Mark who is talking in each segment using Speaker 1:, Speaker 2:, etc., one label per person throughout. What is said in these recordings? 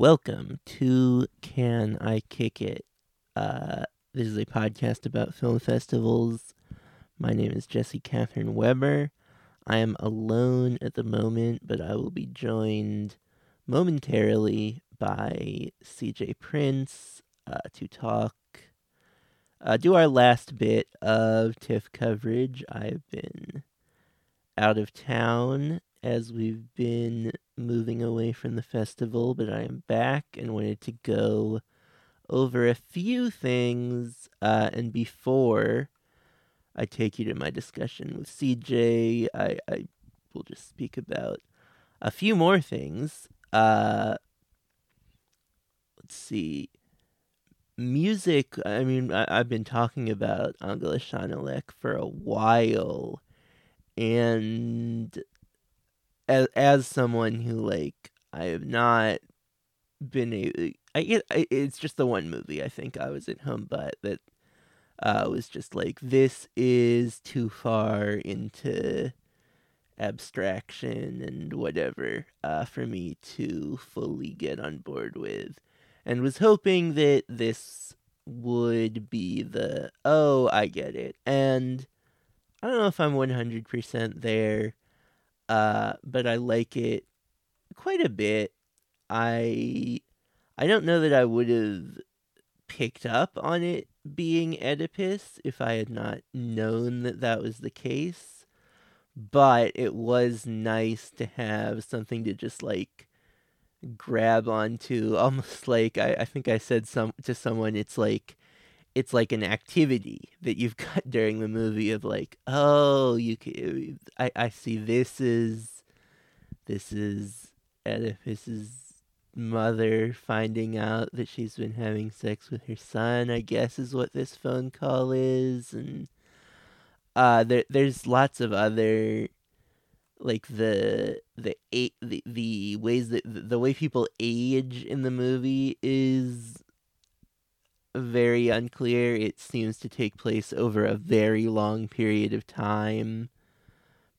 Speaker 1: Welcome to Cannes I Kick It? Uh, this is a podcast about film festivals. My name is Jesse Catherine Webber. I am alone at the moment, but I will be joined momentarily by CJ Prince uh, to talk, uh, do our last bit of TIFF coverage. I've been out of town as we've been moving away from the festival, but I am back and wanted to go over a few things. Uh, and before I take you to my discussion with CJ, I, I will just speak about a few more things. Uh, let's see. Music, I mean, I, I've been talking about Angela Schanelec for a while, and as as someone who like I have not been a I get it's just the one movie I think I was at home but that uh was just like this is too far into abstraction and whatever uh for me to fully get on board with. And was hoping that this would be the oh I get it. And I don't know if I'm 100% there uh, but I like it quite a bit. I I don't know that I would have picked up on it being Oedipus if I had not known that that was the case. But it was nice to have something to just like grab onto, almost like I, I think I said some to someone. It's like it's like an activity that you've got during the movie of like, oh, you can, I, I see this is, this is Oedipus's mother finding out that she's been having sex with her son, I guess is what this phone call is. And, uh, there, there's lots of other, like the, the, a- the, the ways that, the way people age in the movie is very unclear. It seems to take place over a very long period of time,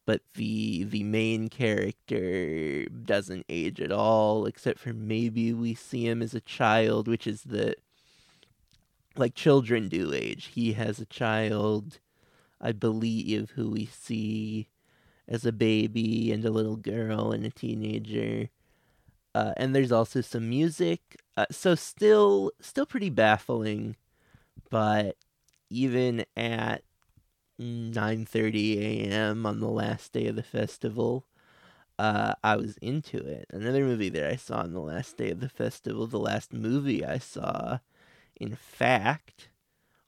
Speaker 1: but the the main character doesn't age at all, except for maybe we see him as a child, which is the like children do age. He has a child, I believe, who we see as a baby and a little girl and a teenager. Uh, and there's also some music. Uh, so still, still pretty baffling, but even at 9:30 a.m. on the last day of the festival, uh, I was into it. Another movie that I saw on the last day of the festival, the last movie I saw, in fact,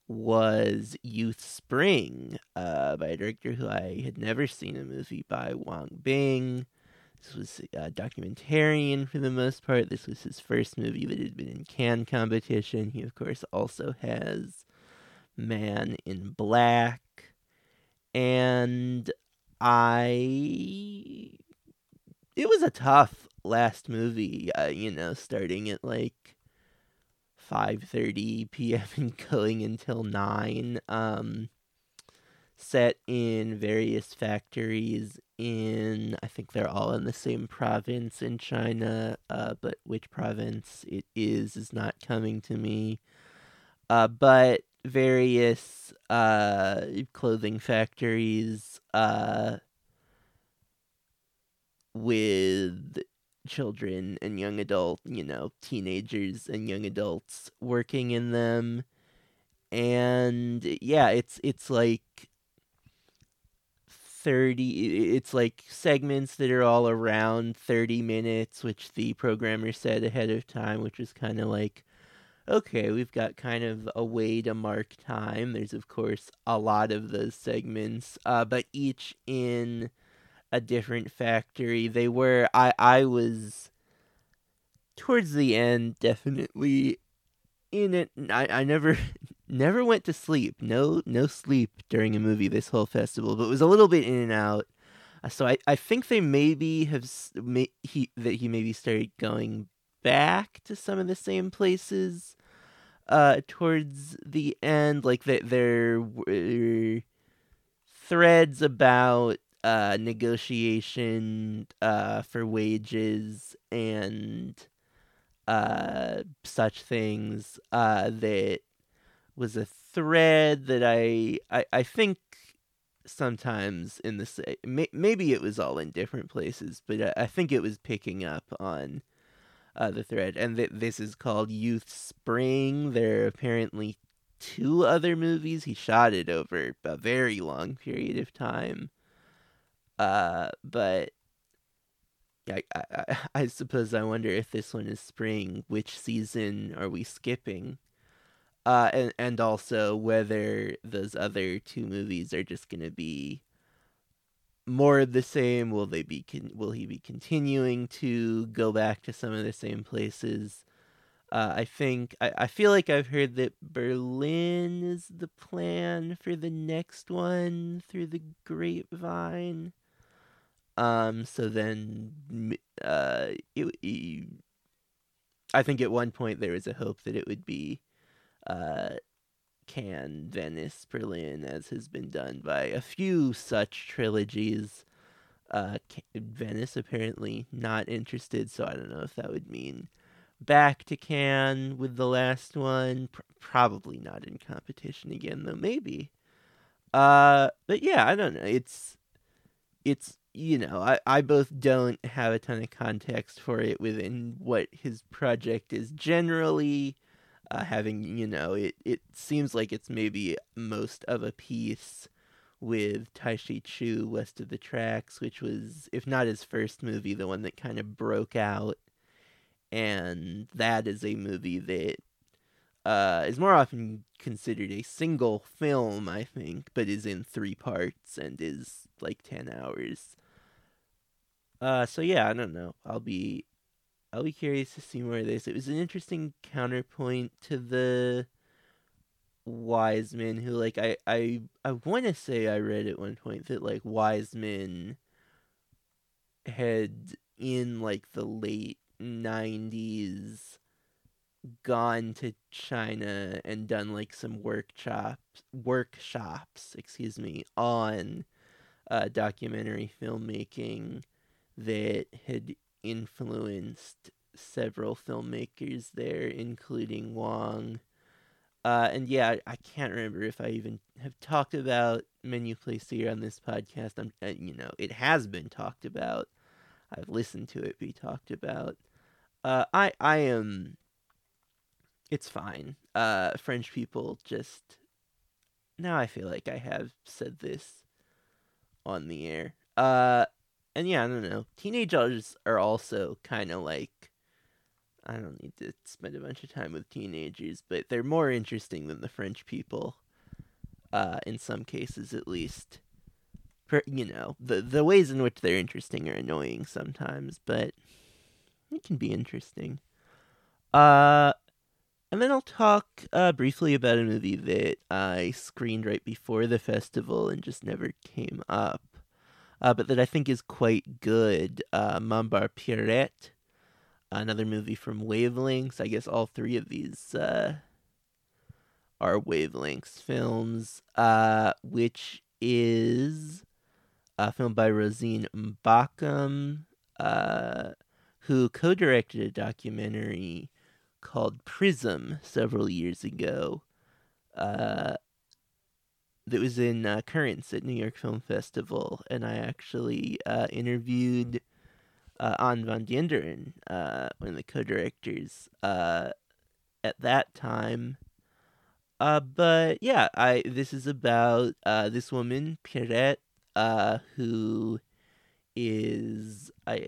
Speaker 1: was Youth Spring uh, by a director who I had never seen a movie by, Wang Bing. This was a documentarian for the most part. This was his first movie that had been in Cannes competition. He, of course, also has Man in Black. And I. It was a tough last movie, uh, you know, starting at like 5:30 p.m. and going until 9 um set in various factories in I think they're all in the same province in China uh but which province it is is not coming to me uh but various uh clothing factories uh with children and young adult, you know, teenagers and young adults working in them. And yeah, it's it's like 30 it's like segments that are all around 30 minutes which the programmer said ahead of time which is kind of like okay we've got kind of a way to mark time. There's of course a lot of those segments uh, but each in a different factory. They were i i was towards the end definitely in it. I i never never went to sleep. No, no sleep during a movie this whole festival, but was a little bit in and out. Uh, so I, I think they maybe have may, he that he maybe started going back to some of the same places uh towards the end like that there were threads about uh negotiation uh for wages and uh such things uh that was a thread that I I, I think sometimes in the may, maybe it was all in different places, but I, I think it was picking up on uh, the thread, and th- this is called Youth Spring. There are apparently two other movies. He shot it over a very long period of time, uh, but I, I, I suppose I wonder if this one is spring. Which season are we skipping? Uh, and and also whether those other two movies are just gonna be more of the same. Will they be? Con- will he be continuing to go back to some of the same places? Uh, I think I, I feel like I've heard that Berlin is the plan for the next one through the grapevine. Um. So then, uh, it, it, I think at one point there was a hope that it would be uh, Cannes, Venice, Berlin, as has been done by a few such trilogies. Uh, Venice apparently not interested, so I don't know if that would mean back to Cannes with the last one. Probably not in competition again, though. Maybe. Uh, but yeah, I don't know. It's it's you know I I both don't have a ton of context for it within what his project is generally uh, having you know it it seems like it's maybe most of a piece with Tie Xi Qu West of the Tracks, which was if not his first movie, the one that kind of broke out, and that is a movie that uh, is more often considered a single film, I think, but is in three parts and is like ten hours. Uh, so yeah, I don't know. I'll be I'll be curious to see more of this. It was an interesting counterpoint to the Wiseman, who like I I I want to say I read at one point that like Wiseman had in like the late 90s gone to China and done like some workshops workshops, excuse me, on uh, documentary filmmaking that had influenced several filmmakers there, including Wong. Uh, and yeah, I, can't remember if I even have talked about Menu here on this podcast. I'm, uh, you know, it has been talked about. I've listened to it be talked about. Uh, I, I am. It's fine. Uh, French people just. Now I feel like I have said this on the air. And yeah, I don't know. Teenagers are also kind of like I don't need to spend a bunch of time with teenagers, but they're more interesting than the French people. Uh, in some cases, at least. For, you know, the the ways in which they're interesting are annoying sometimes, but it can be interesting. Uh, and then I'll talk uh, briefly about a movie that I screened right before the festival and just never came up uh, but that I think is quite good. Uh, Mambar Pierrette, another movie from Wavelengths. I guess all three of these uh, are Wavelengths films, uh, which is a film by Rosine Mbakam, uh, who co directed a documentary called Prism several years ago. Uh, that was in uh, Currents at New York Film Festival, and I actually uh, interviewed uh, An van Dienderen, uh, one of the co-directors, uh, at that time. Uh, but yeah, I this is about uh, this woman Pierrette, who is I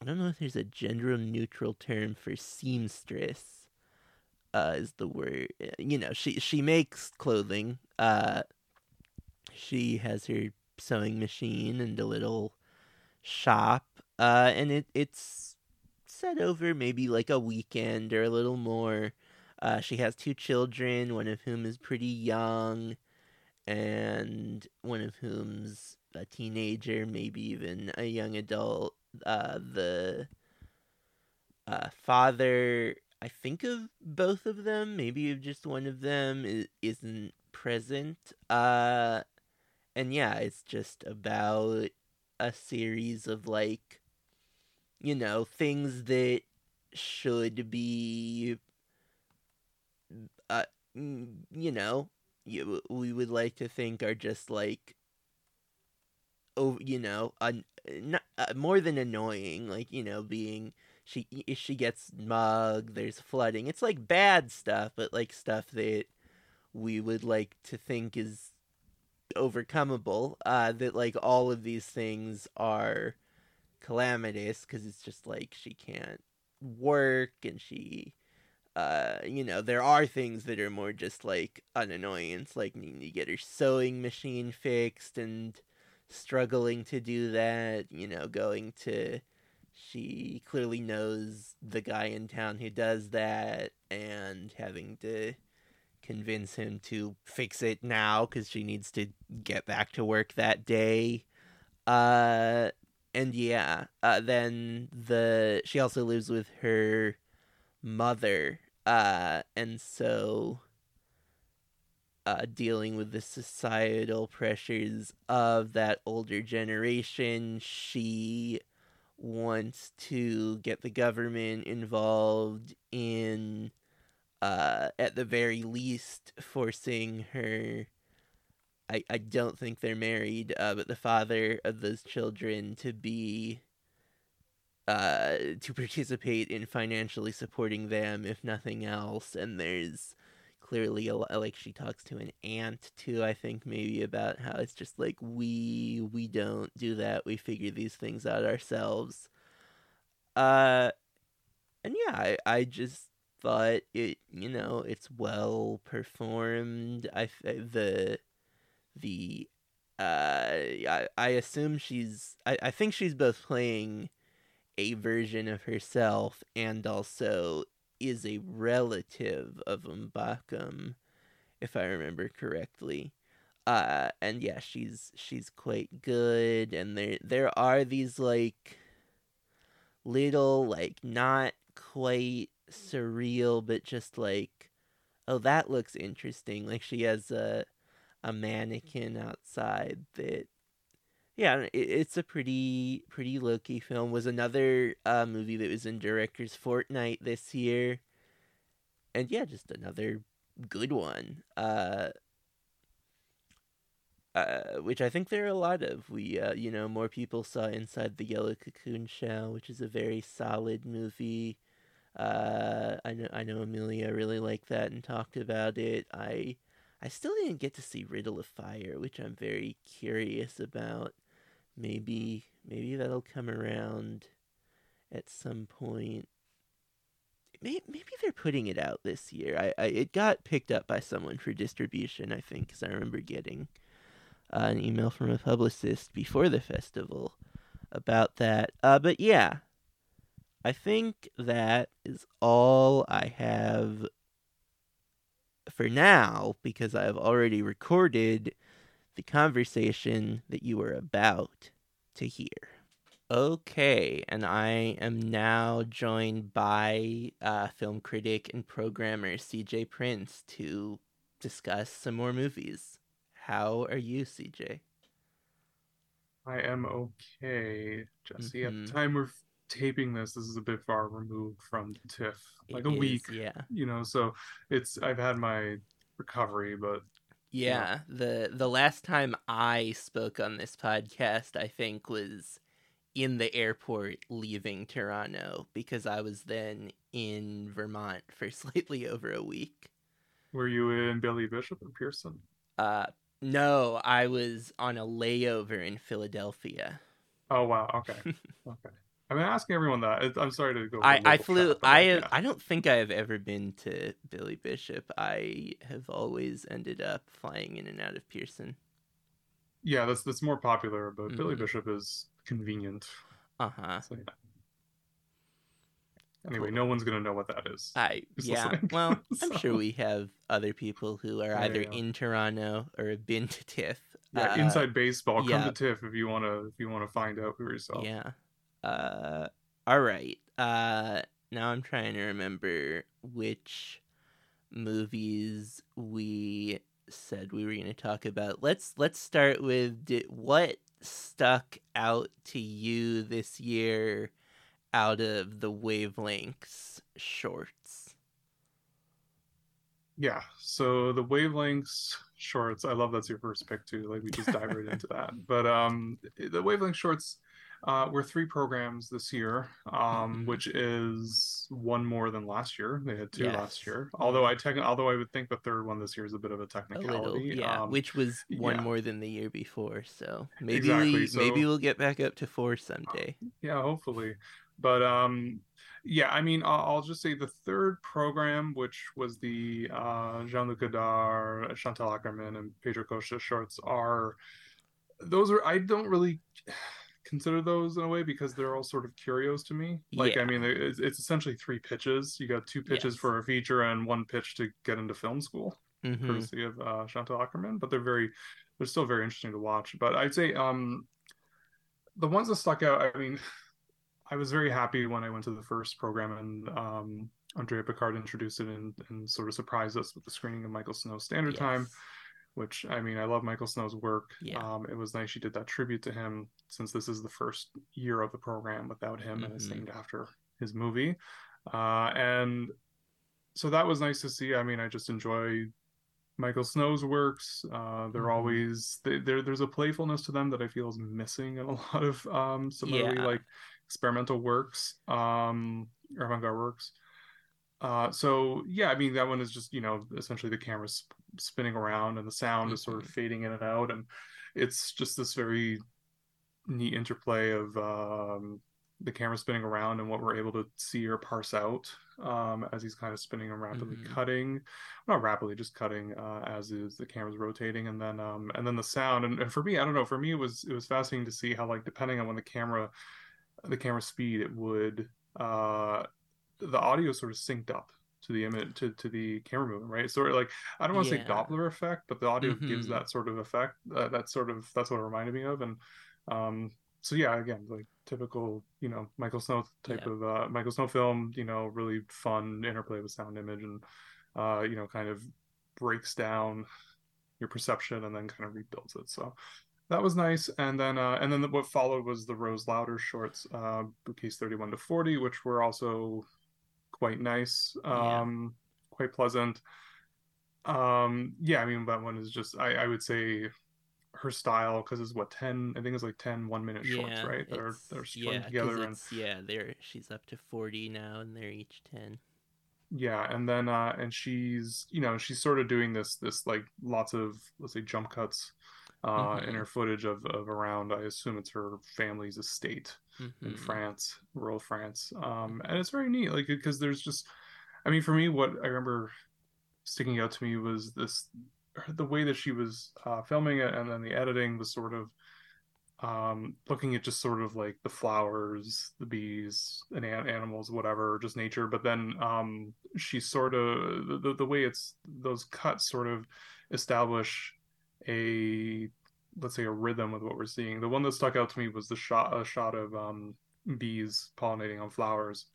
Speaker 1: I don't know if there's a gender neutral term for seamstress uh, is the word. Uh, you know, she she makes clothing. Uh, she has her sewing machine and a little shop. Uh, and it it's set over maybe like a weekend or a little more. Uh, she has two children, one of whom is pretty young, and one of whom's a teenager, maybe even a young adult. Uh, the uh, father, I think of both of them, maybe just one of them, is, isn't present. Uh, and yeah, it's just about a series of like, you know, things that should be, uh, you know, you, we would like to think are just like oh you know uh, not, uh, more than annoying like you know being she she gets mugged there's flooding. It's like bad stuff but like stuff that we would like to think is overcomable uh that like all of these things are calamitous because it's just like she can't work and she uh, you know, there are things that are more just like an annoyance, like needing to get her sewing machine fixed and struggling to do that, you know, going to she clearly knows the guy in town who does that and having to convince him to fix it now cuz she needs to get back to work that day. Uh and yeah, uh then the she also lives with her mother uh, and so uh, dealing with the societal pressures of that older generation, she wants to get the government involved in, uh, at the very least, forcing her. I, I don't think they're married, uh, but the father of those children to be uh, to participate in financially supporting them, if nothing else. And there's clearly a like she talks to an aunt too. I think maybe about how it's just like we we don't do that. We figure these things out ourselves. Uh, and yeah, I I just thought it you know it's well performed. I the the uh I I assume she's I I think she's both playing a version of herself and also is a relative of Mbakam, if I remember correctly. Uh, and yeah, she's she's quite good, and there there are these like little like not quite surreal, but just like oh that looks interesting. Like she has a a mannequin outside that yeah, it, it's a pretty pretty low key film. Was another uh, movie that was in director's fortnight this year, and yeah, just another good one. Uh, uh, which I think there are a lot of. We, uh, you know, more people saw Inside the Yellow Cocoon Shell, which is a very solid movie. Uh, I know, I know Amelia really liked that and talked about it. I, I still didn't get to see Riddle of Fire, which I'm very curious about maybe maybe that'll come around at some point. Maybe, maybe they're putting it out this year. I, I it got picked up by someone for distribution. I think because I remember getting uh, an email from a publicist before the festival about that. Uh, but yeah, I think that is all I have for now because I've already recorded the conversation that you are about to hear. Okay, and I am now joined by uh, film critic and programmer CJ Prince to discuss some more movies. How are you, CJ?
Speaker 2: I am okay, Jesse. Mm-hmm. At the mm-hmm. time we're taping this, this is a bit far removed from TIFF, like it a is, week.
Speaker 1: Yeah,
Speaker 2: you know, so it's I've had my recovery, but
Speaker 1: yeah, the the last time I spoke on this podcast, I think was in the airport leaving Toronto because I was then in Vermont for slightly over a week.
Speaker 2: Were you in Billy Bishop or Pearson?
Speaker 1: Uh no, I was on a layover in Philadelphia.
Speaker 2: Oh wow, okay. okay. I've been asking everyone that. I'm sorry to go.
Speaker 1: I, I flew. I have, yeah. I don't think I have ever been to Billy Bishop. I have always ended up flying in and out of Pearson.
Speaker 2: Yeah, that's that's more popular, but mm-hmm. Billy Bishop is convenient.
Speaker 1: Uh huh. So, yeah.
Speaker 2: Anyway,
Speaker 1: Cool.
Speaker 2: no one's gonna know what that is.
Speaker 1: I
Speaker 2: who's
Speaker 1: yeah.
Speaker 2: listening.
Speaker 1: Well, I'm sure we have other people who are either
Speaker 2: yeah.
Speaker 1: in Toronto or have been to TIFF.
Speaker 2: Yeah,
Speaker 1: Uh,
Speaker 2: inside baseball. Come to TIFF if you wanna if you wanna find out for yourself.
Speaker 1: Yeah. Uh all right. Uh now I'm trying to remember which movies we said we were going to talk about. Let's let's start with did, what stuck out to you this year out of the wavelengths shorts.
Speaker 2: Yeah. So the wavelengths shorts, I love that's your first pick too. Like we just dive right into that. But um the wavelength shorts uh were three programs this year, um,
Speaker 1: Mhm.
Speaker 2: which is one more than last year. They had two
Speaker 1: Yes.
Speaker 2: last year. Although I techn although I would think the third one this year is a bit of a
Speaker 1: A
Speaker 2: technicality.
Speaker 1: little, yeah,
Speaker 2: um,
Speaker 1: which was one
Speaker 2: yeah.
Speaker 1: more than the year before. So maybe
Speaker 2: Exactly,
Speaker 1: we, maybe
Speaker 2: so-
Speaker 1: we'll get back up to four someday.
Speaker 2: yeah hopefully but um yeah i mean i'll, I'll just say the third program which was the uh jean-luc godard chantal akerman and pedro costa shorts are those are i don't really consider those in a way because they're all sort of curios to me like
Speaker 1: Yeah.
Speaker 2: i mean it's, it's essentially three pitches you got two pitches
Speaker 1: Yes.
Speaker 2: for a feature and one pitch to get into film school
Speaker 1: Mhm.
Speaker 2: courtesy of uh, Chantal Akerman, but they're very, they're still very interesting to watch. But I'd say um, the ones that stuck out. I mean, I was very happy when I went to the first program and um, Andrea Picard introduced it and, and sort of surprised us with the screening of Michael Snow's Standard Time,
Speaker 1: Yes.
Speaker 2: Which I mean, I love Michael Snow's work.
Speaker 1: Yeah.
Speaker 2: Um, it was nice she did that tribute to him since this is the first year of the program without him and it's named after his movie. Uh, and so that was nice to see. I mean, I just enjoy Michael Snow's works. Uh, they're
Speaker 1: Mhm.
Speaker 2: always they, there. There's a playfulness to them that I feel is missing in a lot of um, similarly
Speaker 1: Yeah.
Speaker 2: like experimental works, um, or avant-garde works. Uh, so yeah, I mean that one is just you know essentially the camera sp- spinning around and the sound is sort of fading in and out, and it's just this very neat interplay of um, the camera spinning around and what we're able to see or parse out um, as he's kind of spinning and rapidly
Speaker 1: Mhm.
Speaker 2: cutting, not rapidly, just cutting uh, as is the camera's rotating, and then um, and then the sound. And, and for me, I don't know. For me, it was it was fascinating to see how like depending on when the camera, the camera speed, it would uh, the audio sort of synced up to the image to, to the camera movement, right? So like I don't want to say Doppler effect, but the audio gives
Speaker 1: Mhm.
Speaker 2: that sort of effect. Uh, that sort of that's what it reminded me of, and um, so yeah, again, like typical, you know, Michael Snow type
Speaker 1: Yeah.
Speaker 2: of uh, Michael Snow film, you know, really fun interplay with sound image and uh, you know, kind of breaks down your perception and then kind of rebuilds it. So that was nice. And then uh, and then the, what followed was the Rose Lowder shorts, uh, bouquets 31 to 40, which were also quite nice,
Speaker 1: Yeah.
Speaker 2: um, quite pleasant. Um, yeah, I mean that one is just I, I would say her style because it's what 10 i think it's like 10 one minute shorts
Speaker 1: yeah,
Speaker 2: right that are,
Speaker 1: it's-
Speaker 2: that are strung
Speaker 1: yeah,
Speaker 2: together and
Speaker 1: yeah, they're she's up to forty now, and they're each ten.
Speaker 2: yeah and then uh and she's you know she's sort of doing this this like lots of let's say jump cuts uh in
Speaker 1: Mhm.
Speaker 2: her footage of of around i assume it's her family's estate in
Speaker 1: Mhm.
Speaker 2: france rural france um and it's very neat like because there's just i mean for me what i remember sticking out to me was this the way that she was uh filming it and then the editing was sort of um looking at just sort of like the flowers the bees and an- animals whatever just nature but then um she sort of the, the way it's those cuts sort of establish a let's say a rhythm with what we're seeing. The one that stuck out to me was the shot a shot of um bees pollinating on flowers.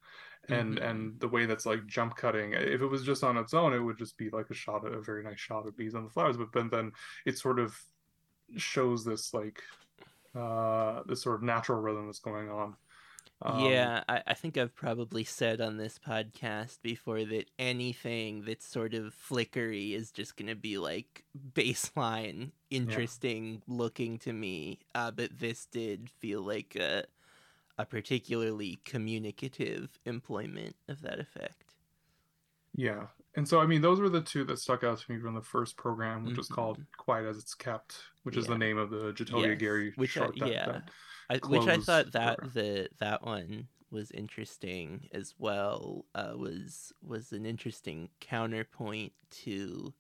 Speaker 2: And
Speaker 1: Mhm.
Speaker 2: and the way that's like jump cutting if it was just on its own it would just be like a shot a very nice shot of bees on the flowers. But then then it sort of shows this like uh this sort of natural rhythm that's going on Um,
Speaker 1: yeah, I, I think I've probably said on this podcast before that anything that's sort of flickery is just gonna be like baseline, interesting looking to me. Uh, but this did feel like a a particularly communicative employment of that effect.
Speaker 2: yeah and so i mean those were the two that stuck out to me from the first program which was called
Speaker 1: Mhm.
Speaker 2: quiet as it's kept which is the name of the Ja'Tovia
Speaker 1: Yes,
Speaker 2: Gary
Speaker 1: which I-
Speaker 2: short that,
Speaker 1: yeah.
Speaker 2: that
Speaker 1: I, which I thought that the that one was interesting as well. Uh, was was an interesting counterpoint to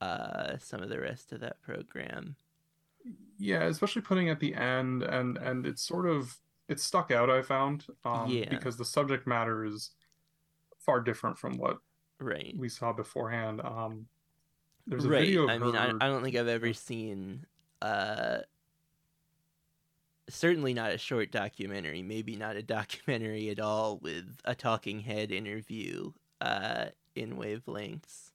Speaker 1: uh, some of the rest of that program.
Speaker 2: yeah especially putting at the end and and it's sort of it stuck out. I found, um,
Speaker 1: Yeah.
Speaker 2: because the subject matter is far different from what
Speaker 1: right.
Speaker 2: we saw beforehand. Um, there's a
Speaker 1: right.
Speaker 2: video. Of
Speaker 1: I mean, I, I don't think I've ever seen uh certainly not a short documentary, maybe not a documentary at all with a talking head interview uh in wavelengths.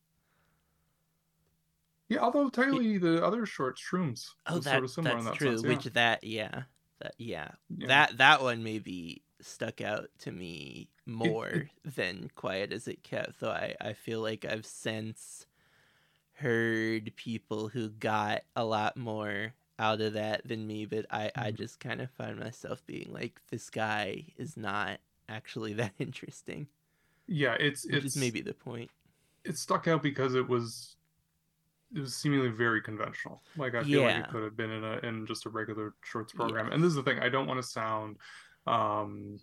Speaker 2: Yeah, although technically the other short shrooms
Speaker 1: Oh,
Speaker 2: was
Speaker 1: that
Speaker 2: sort of similar
Speaker 1: that's
Speaker 2: that
Speaker 1: true.
Speaker 2: sense. Yeah.
Speaker 1: Which that yeah, that yeah,
Speaker 2: Yeah.
Speaker 1: that that one maybe stuck out to me more than quiet as it kept. Though I I feel like I've since heard people who got a lot more out of that than me, but I I
Speaker 2: Mhm.
Speaker 1: just kind of find myself being like, this guy is not actually that interesting,
Speaker 2: yeah, it's
Speaker 1: which
Speaker 2: it's
Speaker 1: maybe the point.
Speaker 2: it stuck out because it was it was seemingly very conventional. Like I feel like it could have been in a in just a regular shorts program.
Speaker 1: Yes.
Speaker 2: And this is the thing, I don't want to sound um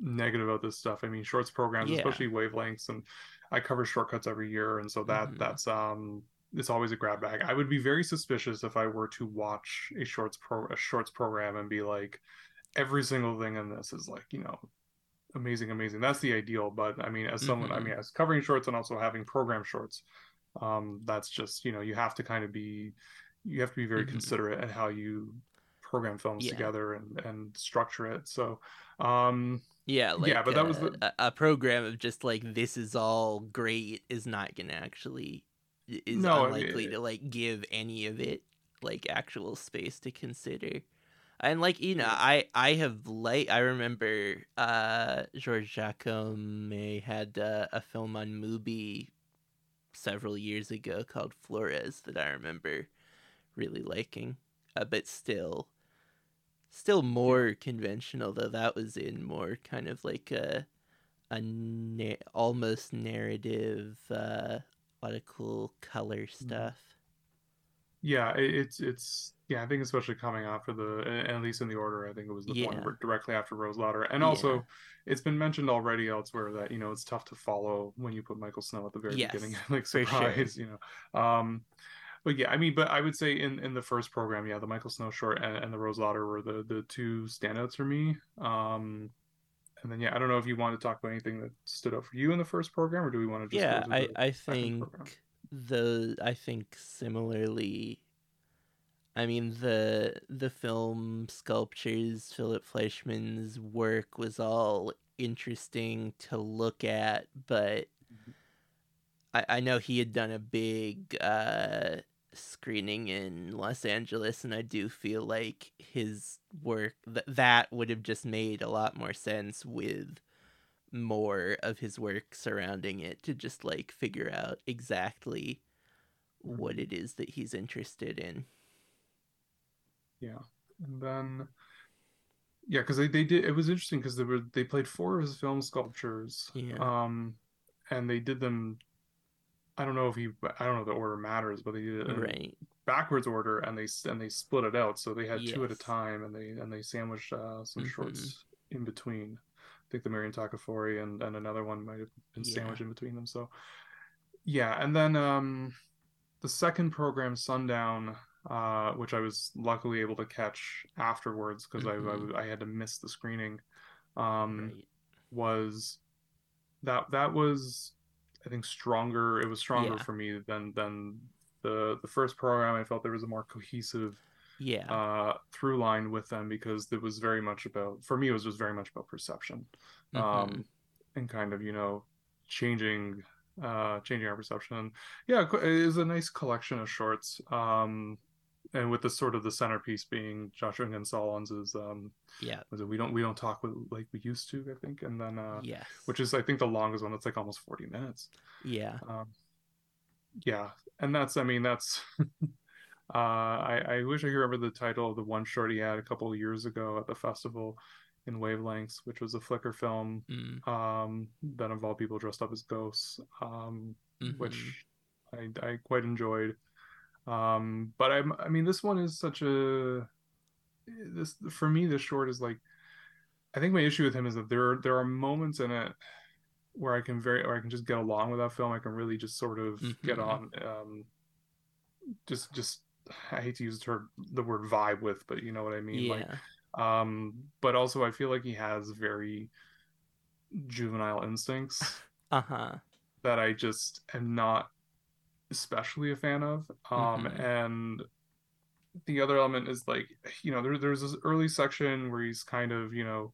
Speaker 2: negative about this stuff. I mean shorts programs,
Speaker 1: Yeah.
Speaker 2: especially wavelengths and I cover shortcuts every year and so that
Speaker 1: Mhm.
Speaker 2: that's um it's always a grab bag. I would be very suspicious if I were to watch a shorts pro a shorts program and be like every single thing in this is like, you know, amazing, amazing. That's the ideal. But I mean, as someone, I
Speaker 1: Mhm.
Speaker 2: mean, as covering shorts and also having program shorts, um, that's just you know, you have to kind of be, you have to be very
Speaker 1: Mhm.
Speaker 2: considerate at how you program films
Speaker 1: Yeah.
Speaker 2: together and and structure it. So, um,
Speaker 1: Yeah, like
Speaker 2: Yeah, but that was
Speaker 1: uh,
Speaker 2: the-
Speaker 1: a, a program of just like this is all great is not gonna actually i- is
Speaker 2: No,
Speaker 1: unlikely
Speaker 2: it-
Speaker 1: to like give any of it like actual space to consider. And like you know, I I have like I remember uh Jorge Jácome had uh, a film on Mubi several years ago called Flores that I remember really liking, uh, but still still more conventional though that was in more kind of like a a na- almost narrative uh a lot of cool color stuff
Speaker 2: yeah, it, it's it's yeah, I think especially coming after the, at least in the order, I think it was the
Speaker 1: Yeah.
Speaker 2: one directly after Rose Lowder, and
Speaker 1: Yeah.
Speaker 2: also it's been mentioned already elsewhere that you know it's tough to follow when you put Michael Snow at the very
Speaker 1: Yes,
Speaker 2: beginning, like
Speaker 1: for sure.
Speaker 2: surprise, you know. Um, but yeah, I mean, but I would say in in the first program, yeah, the Michael Snow short and, and the Rose Lowder were the the two standouts for me. Um, and then yeah, I don't know if you want to talk about anything that stood out for you in the first program, or do we want to just
Speaker 1: yeah
Speaker 2: go to
Speaker 1: i i think
Speaker 2: program?
Speaker 1: the i think similarly i mean the the film sculptures philipp fleischmann's work was all interesting to look at but I, I know he had done a big uh screening in Los Angeles and I do feel like his work th- that would have just made a lot more sense with more of his work surrounding it to just like figure out exactly what it is that he's interested in.
Speaker 2: Yeah, and then yeah, because they, they did it was interesting because they were they played four of his film sculptures.
Speaker 1: Yeah.
Speaker 2: Um, and they did them. I don't know if he I don't know if the order matters, but they did it
Speaker 1: Right.
Speaker 2: backwards order and they and they split it out so they had two at a time and they and they sandwiched uh, some
Speaker 1: Mhm.
Speaker 2: shorts in between. I think the Marion Takafori and and another one might have been
Speaker 1: Yeah.
Speaker 2: sandwiched in between them. So yeah, and then um the second program Sundown uh which I was luckily able to catch afterwards because I, I
Speaker 1: Mhm.
Speaker 2: w- I had to miss the screening um
Speaker 1: right.
Speaker 2: was that that was I think stronger it was stronger
Speaker 1: Yeah.
Speaker 2: for me than than the the first program I felt there was a more cohesive
Speaker 1: Yeah.
Speaker 2: uh through line with them because it was very much about for me it was just very much about perception
Speaker 1: Mhm.
Speaker 2: um and kind of you know changing uh changing our perception and yeah it is a nice collection of shorts um and with the sort of the centerpiece being Joshua Gen Solondz's um
Speaker 1: yeah.
Speaker 2: we don't we don't talk with, like we used to I think and then uh
Speaker 1: yes.
Speaker 2: which is I think the longest one that's like almost 40 minutes
Speaker 1: yeah.
Speaker 2: um yeah and that's I mean that's uh I I wish I could remember the title of the one short he had a couple of years ago at the festival in Wavelengths which was a flicker film
Speaker 1: Mm,
Speaker 2: um that involved people dressed up as ghosts um
Speaker 1: mhm.
Speaker 2: which I I quite enjoyed um but I'm I mean this one is such a this for me this short is like I think my issue with him is that there are there are moments in it where I can very or I can just get along with that film. I can really just sort of get
Speaker 1: Mhm.
Speaker 2: on um just just I hate to use the term the word vibe with, but you know what I mean.
Speaker 1: yeah.
Speaker 2: Like Um, but also I feel like he has very juvenile instincts
Speaker 1: Uh-huh.
Speaker 2: that I just am not especially a fan of. Um,
Speaker 1: Mhm.
Speaker 2: and the other element is like, you know, there, there's this early section where he's kind of, you know,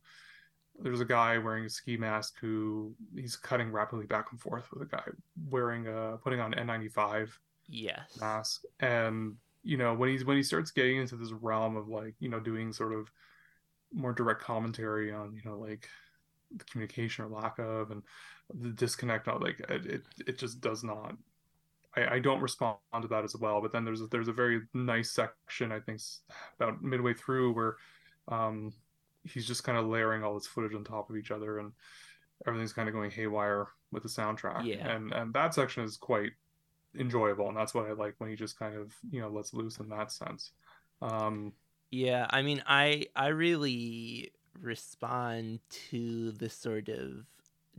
Speaker 2: there's a guy wearing a ski mask who he's cutting rapidly back and forth with a guy wearing a putting on N95
Speaker 1: Yes.
Speaker 2: mask and you know when he's when he starts getting into this realm of like you know doing sort of more direct commentary on you know like the communication or lack of and the disconnect of like it it, it just does not I, I don't respond to that as well but then there's a, there's a very nice section i think about midway through where um he's just kind of layering all this footage on top of each other and everything's kind of going haywire with the soundtrack
Speaker 1: Yeah.
Speaker 2: and and that section is quite enjoyable and that's what i like when he just kind of you know lets loose in that sense um
Speaker 1: Yeah, I mean, I I really respond to the sort of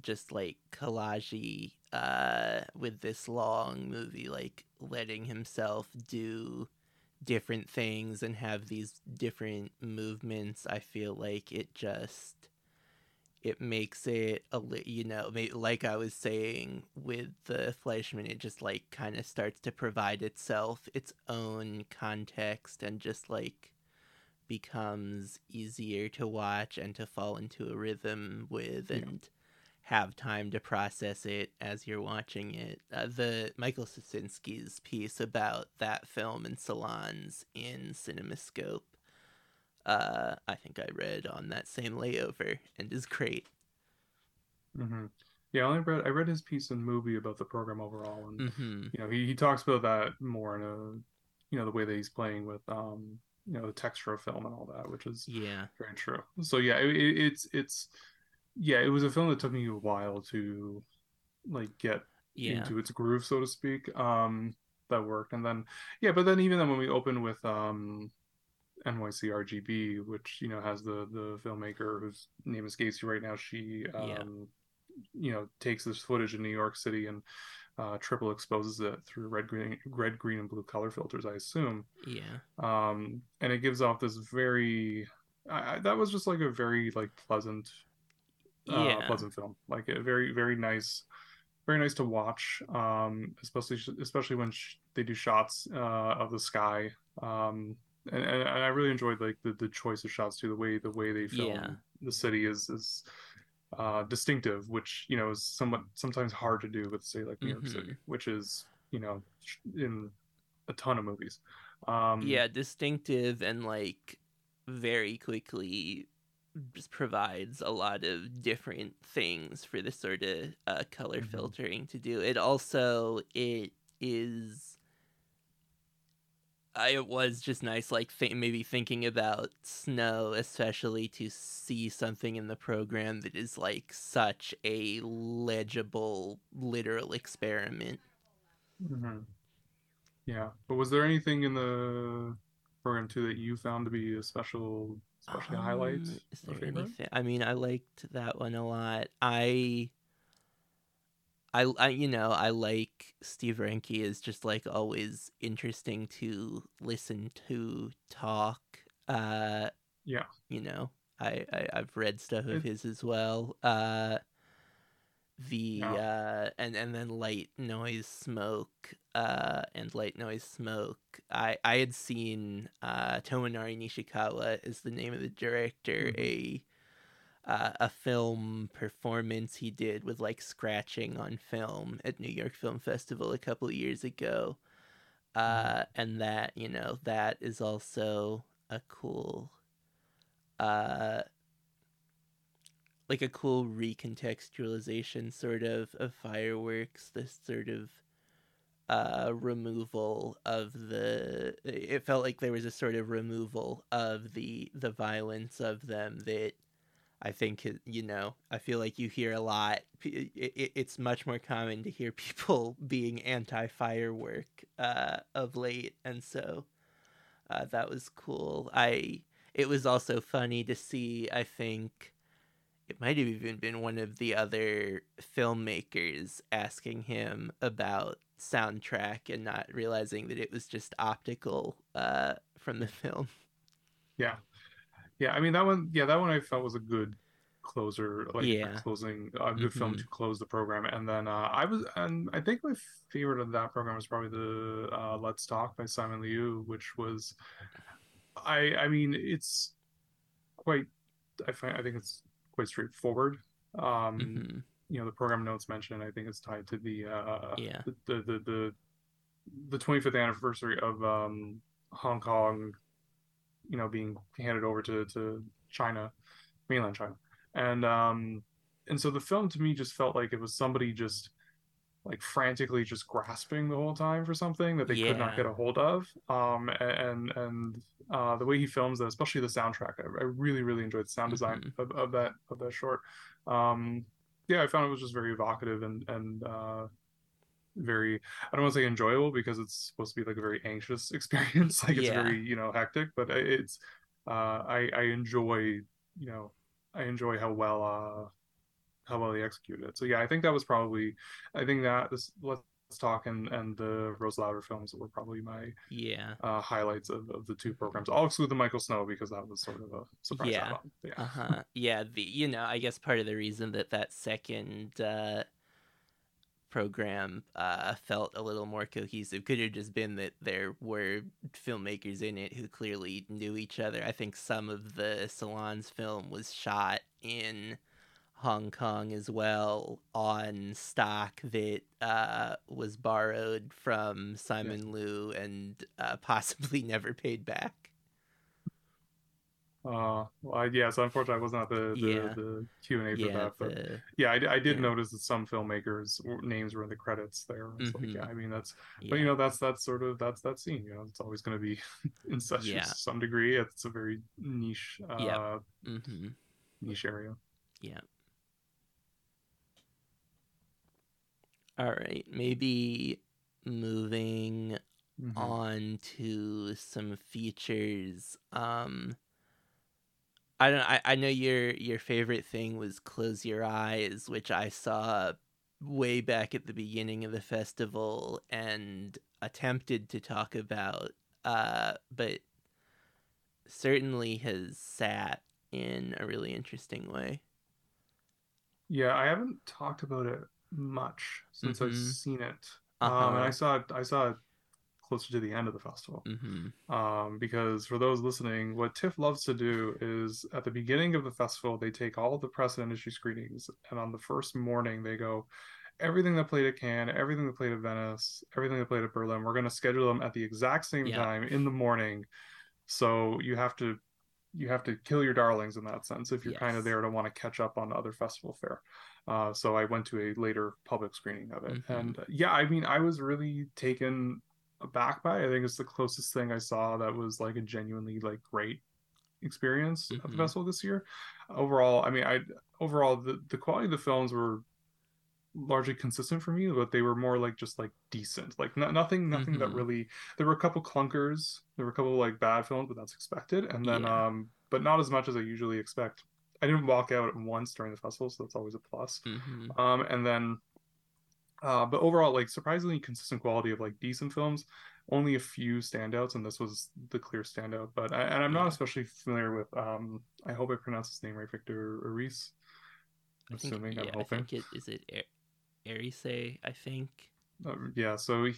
Speaker 1: just like collagey uh with this long movie like letting himself do different things and have these different movements i feel like it just it makes it a you know like i was saying with the fleischmann it just like kind of starts to provide itself its own context and just like becomes easier to watch and to fall into a rhythm with
Speaker 2: Yeah.
Speaker 1: Have time to process it as you're watching it. Uh, the Michael Sicinski's piece about that film and Solondz in CinemaScope, uh, I think I read on that same layover and is great.
Speaker 2: mhm. yeah i read i read his piece in Mubi about the program overall and
Speaker 1: hmm
Speaker 2: you know he, he talks about that more in a you know the way that he's playing with um you know the texture of film and all that which is
Speaker 1: Yeah.
Speaker 2: very true so yeah it, it's it's yeah it was a film that took me a while to like get
Speaker 1: Yeah.
Speaker 2: into its groove so to speak um that worked and then yeah but then even then when we open with um NYC RGB which you know has the the filmmaker whose name escapes you right now she um
Speaker 1: Yeah.
Speaker 2: you know takes this footage in New York City and uh, triple exposes it through red green red green and blue color filters I assume
Speaker 1: Yeah.
Speaker 2: um and it gives off this very I, that was just like a very like pleasant uh,
Speaker 1: Yeah.
Speaker 2: pleasant film like a very very nice very nice to watch um especially especially when sh- they do shots uh of the sky um and, and I really enjoyed like the, the choice of shots too the way the way they film
Speaker 1: Yeah.
Speaker 2: the city is is uh distinctive which you know is somewhat sometimes hard to do with say like New York
Speaker 1: Mhm.
Speaker 2: City which is you know in a ton of movies um
Speaker 1: yeah, distinctive and like very quickly just provides a lot of different things for the sort of uh, color
Speaker 2: Mhm.
Speaker 1: filtering to do. It also it is. I, it was just nice, like th- maybe thinking about snow, especially to see something in the program that is like such a legible, literal experiment.
Speaker 2: hmm Yeah, but was there anything in the program too that you found to be a special, especially?
Speaker 1: Um, Is there anything? I mean, I liked that one a lot. I, I, I, you know, I like Steve Reinke is just like always interesting to listen to talk. Uh,
Speaker 2: Yeah.
Speaker 1: you know, I, I I've read stuff of
Speaker 2: It-
Speaker 1: his as well. Uh, the uh, and and then light noise smoke. Uh, and light noise smoke. I I had seen uh Tomonari Nishikawa is the name of the director.
Speaker 2: Mhm.
Speaker 1: A uh, a film performance he did with like scratching on film at New York Film Festival a couple years ago. Uh, and that you know that is also a cool, uh, like a cool recontextualization sort of of fireworks. This sort of uh removal of the it felt like there was a sort of removal of the the violence of them that I think you know I feel like you hear a lot. It, it, it's much more common to hear people being anti firework uh, of late, and so uh, that was cool. I it was also funny to see. I think it might have even been one of the other filmmakers asking him about soundtrack and not realizing that it was just optical uh, from the film.
Speaker 2: Yeah, Yeah, I mean that one. Yeah, that one I felt was a good closer, like
Speaker 1: Yeah.
Speaker 2: closing, a good film
Speaker 1: Mhm.
Speaker 2: to close the program. And then uh, I was, and I think my favorite of that program was probably the uh, Let's Talk by Simon Liu, which was, I, I mean, it's quite, I find, I think it's quite straightforward. Um,
Speaker 1: Mhm.
Speaker 2: you know, the program notes mentioned, I think it's tied to the, uh,
Speaker 1: Yeah.
Speaker 2: the, the, the, the, the 25th anniversary of um, Hong Kong, you know, being handed over to, to China, mainland China. And um and so the film to me just felt like it was somebody just like frantically just grasping the whole time for something that they could not get a hold of. Um and and uh the way he films that, especially the soundtrack, I, I really, really enjoyed the sound design
Speaker 1: Mhm.
Speaker 2: of, of that of that short. Um yeah, I found it was just very evocative and and uh very I don't want to say enjoyable because it's supposed to be like a very anxious experience. like it's
Speaker 1: Yeah.
Speaker 2: very, you know, hectic, but it's uh I I enjoy, you know, I enjoy how well uh how well he executed it. So yeah, I think that was probably I think that this let's talk and and the Rose Lowder films were probably my
Speaker 1: Yeah.
Speaker 2: uh highlights of, of the two programs. I'll exclude the Michael Snow because that was sort of a surprise.
Speaker 1: Yeah.
Speaker 2: Yeah.
Speaker 1: Uh huh. yeah. The you know I guess part of the reason that that second uh, program uh, felt a little more cohesive could have just been that there were filmmakers in it who clearly knew each other. I think some of the Solondz film was shot in Hong Kong as well on stock that uh, was borrowed from Simon Liu and uh, possibly never paid back.
Speaker 2: Uh, well, I, yeah, so unfortunately, I wasn't at the the,
Speaker 1: Yeah.
Speaker 2: the Q and A for
Speaker 1: Yeah,
Speaker 2: that, but
Speaker 1: the,
Speaker 2: yeah, I did
Speaker 1: yeah.
Speaker 2: notice that some filmmakers names were in the credits there. It's like,
Speaker 1: Mhm.
Speaker 2: yeah, I mean that's, but you know, that's that's sort of that's that scene. You know, it's always going to be in such
Speaker 1: Yeah.
Speaker 2: some degree. It's a very niche, uh,
Speaker 1: Yep. hmm
Speaker 2: niche area.
Speaker 1: Yeah. All right. Maybe moving
Speaker 2: Mhm.
Speaker 1: on to some features. Um I don't I, I know your your favorite thing was Close Your Eyes, which I saw way back at the beginning of the festival and attempted to talk about uh but certainly has sat in a really interesting way.
Speaker 2: Yeah, I haven't talked about it much since I've
Speaker 1: Mhm.
Speaker 2: seen it. Um, and I
Speaker 1: Uh-huh.
Speaker 2: saw it. I saw it closer to the end of the festival.
Speaker 1: Mhm.
Speaker 2: um, because for those listening, what TIFF loves to do is at the beginning of the festival, they take all of the press and industry screenings, and on the first morning, they go, everything that played at Cannes, everything that played at Venice, everything that played at Berlin, we're going to schedule them at the exact same
Speaker 1: Yeah.
Speaker 2: time in the morning. So you have to you have to kill your darlings in that sense if you're kind of there to want to catch up on other festival fare. Uh, so I went to a later public screening of it,
Speaker 1: Mhm.
Speaker 2: and uh, yeah, I mean, I was really taken aback by. it. I think it's the closest thing I saw that was like a genuinely like great experience at the festival this year. Overall, I mean, I overall the the quality of the films were largely consistent for me, but they were more like just like decent, like no, nothing, nothing that
Speaker 1: Mhm.
Speaker 2: really. There were a couple clunkers, there were a couple like bad films, but that's expected, and then
Speaker 1: Yeah.
Speaker 2: um, but not as much as I usually expect. I didn't walk out once during the festival, so that's always a plus.
Speaker 1: Mhm.
Speaker 2: Um, and then, uh, but overall, like surprisingly consistent quality of like decent films. Only a few standouts, and this was the clear standout. But I, and I'm not especially familiar with. Um, I hope I pronounce his name right, Victor Erice.
Speaker 1: I think,
Speaker 2: Assuming,
Speaker 1: yeah,
Speaker 2: I'm
Speaker 1: I
Speaker 2: hoping.
Speaker 1: think it is it Erice, I think.
Speaker 2: Um, yeah, so he,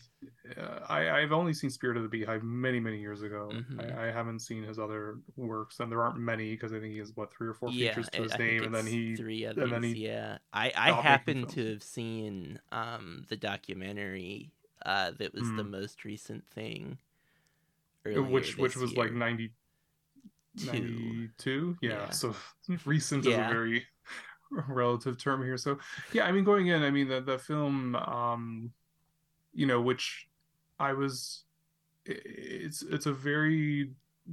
Speaker 2: uh, I I've only seen Spirit of the Beehive many many years ago.
Speaker 1: Mhm.
Speaker 2: I, I haven't seen his other works, and there aren't many because I think he has what three or four
Speaker 1: yeah,
Speaker 2: features to his
Speaker 1: I
Speaker 2: name, and then he
Speaker 1: three
Speaker 2: and
Speaker 1: others.
Speaker 2: then he
Speaker 1: yeah, I I happen to have seen um the documentary uh that was the
Speaker 2: Mm.
Speaker 1: most recent thing.
Speaker 2: Which which
Speaker 1: this
Speaker 2: was like
Speaker 1: year.
Speaker 2: 90
Speaker 1: Two.
Speaker 2: 92 yeah,
Speaker 1: Yeah.
Speaker 2: so recent
Speaker 1: Yeah.
Speaker 2: is a very relative term here so yeah i mean going in i mean the, the film um you know which i was it's it's a very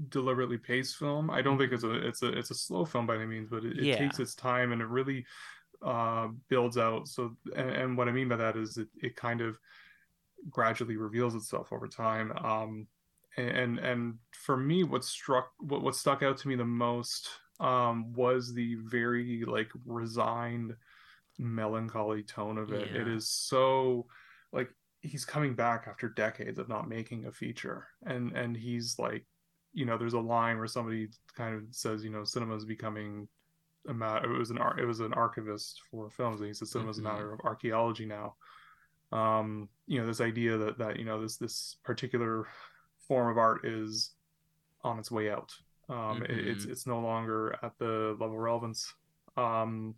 Speaker 2: deliberately paced film. I don't think it's a it's a it's a slow film by any means but it, it
Speaker 1: Yeah.
Speaker 2: takes its time and it really uh builds out. So and, and what i mean by that is it, it kind of gradually reveals itself over time. Um and and for me what struck what, what stuck out to me the most um was the very like resigned melancholy tone of it. It
Speaker 1: Yeah.
Speaker 2: is so like he's coming back after decades of not making a feature and and he's like you know, there's a line where somebody kind of says, you know, cinema is becoming a matter. It was an art. It was an archivist for films, and he said cinema is
Speaker 1: Mhm.
Speaker 2: a matter of archaeology now. Um, you know, this idea that that you know this this particular form of art is on its way out. Um, it- it's it's no longer at the level of relevance um,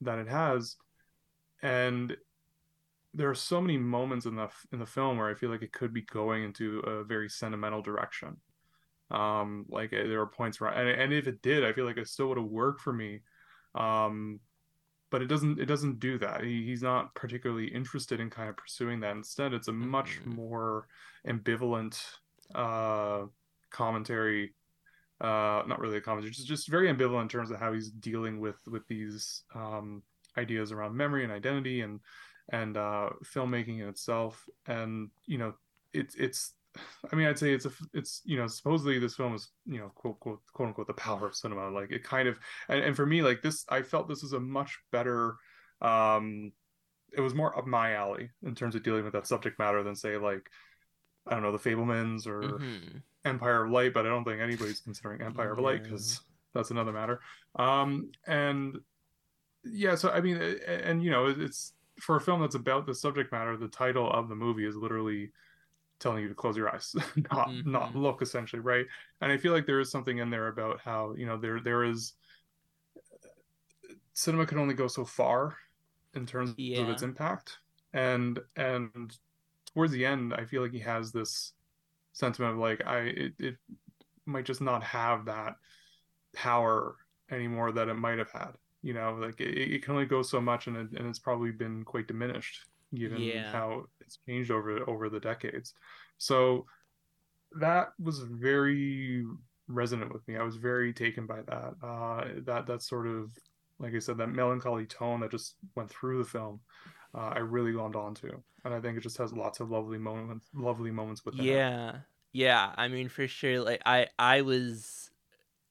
Speaker 2: that it has, and there are so many moments in the in the film where I feel like it could be going into a very sentimental direction. Um, like uh, there are points where, and, and if it did, I feel like it still would have worked for me. Um, but it doesn't. It doesn't do that. He, he's not particularly interested in kind of pursuing that. Instead, it's a much
Speaker 1: Mhm.
Speaker 2: more ambivalent uh, commentary. Uh, not really a commentary, just just very ambivalent in terms of how he's dealing with with these um, ideas around memory and identity and and uh, filmmaking in itself. And you know, it's it's. I mean, I'd say it's a it's you know supposedly this film is you know quote quote quote unquote the power of cinema. Like it kind of and, and for me like this, I felt this was a much better. um It was more up my alley in terms of dealing with that subject matter than say like I don't know the Fabelmans or
Speaker 1: Mhm.
Speaker 2: Empire of Light, but I don't think anybody's considering Empire of Light because that's another matter. Um, and yeah, so I mean, a- a- and you know, it's for a film that's about the subject matter. The title of the movie is literally telling you to close your eyes, not not
Speaker 1: Mhm.
Speaker 2: look, essentially, right? And I feel like there is something in there about how you know there there is cinema can only go so far in terms of its impact, and and towards the end, I feel like he has this sentiment of like I it, it might just not have that power anymore that it might have had. You know, like it, it can only go so much, and it, and it's probably been quite diminished given
Speaker 1: Yeah.
Speaker 2: how it's changed over over the decades. So that was very resonant with me. I was very taken by that. Uh, that that sort of like I said, that melancholy tone that just went through the film. Uh, I really glommed onto, and I think it just has lots of lovely moments, lovely moments within it.
Speaker 1: Yeah. Yeah, I mean for sure like I I was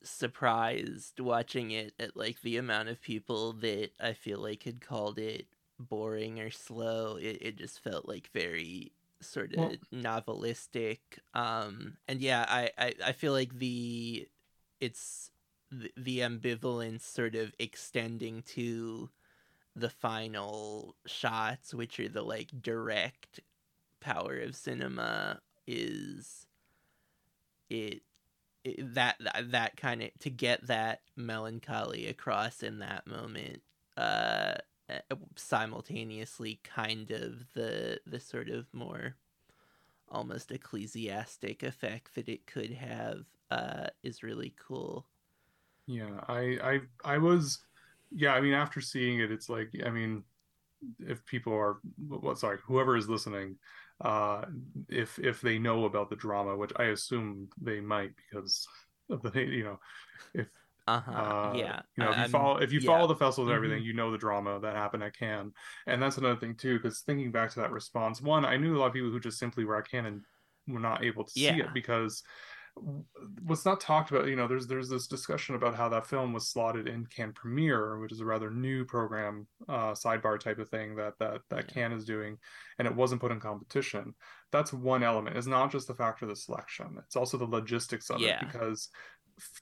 Speaker 1: surprised watching it at like the amount of people that I feel like had called it boring or slow. It it just felt like very sort of
Speaker 2: Well-
Speaker 1: novelistic. Um and yeah, I, I I feel like the it's the, the ambivalence sort of extending to the final shots which are the like direct power of cinema is it, it that that, kind of to get that melancholy across in that moment uh uh, simultaneously kind of the the sort of more almost ecclesiastic effect that it could have uh is really cool
Speaker 2: Yeah, I, I, I was, yeah. I mean, after seeing it, it's like, I mean, if people are, what, sorry, whoever is listening, uh, if if they know about the drama, which I assume they might because of the, you know, if
Speaker 1: uh-huh
Speaker 2: uh,
Speaker 1: yeah
Speaker 2: you know, if you
Speaker 1: I'm-
Speaker 2: follow if you
Speaker 1: yeah.
Speaker 2: follow the festivals and everything, you know the drama that happened at Cannes, and that's another thing too. Because thinking back to that response, one, I knew a lot of people who just simply were at Cannes and were not able to see it because what's not talked about, you know, there's there's this discussion about how that film was slotted in Cannes Premiere, which is a rather new program, uh, sidebar type of thing that that that
Speaker 1: Yeah.
Speaker 2: Cannes is doing, and it wasn't put in competition. That's one element. It's not just the factor of the selection; it's also the logistics of
Speaker 1: Yeah.
Speaker 2: it because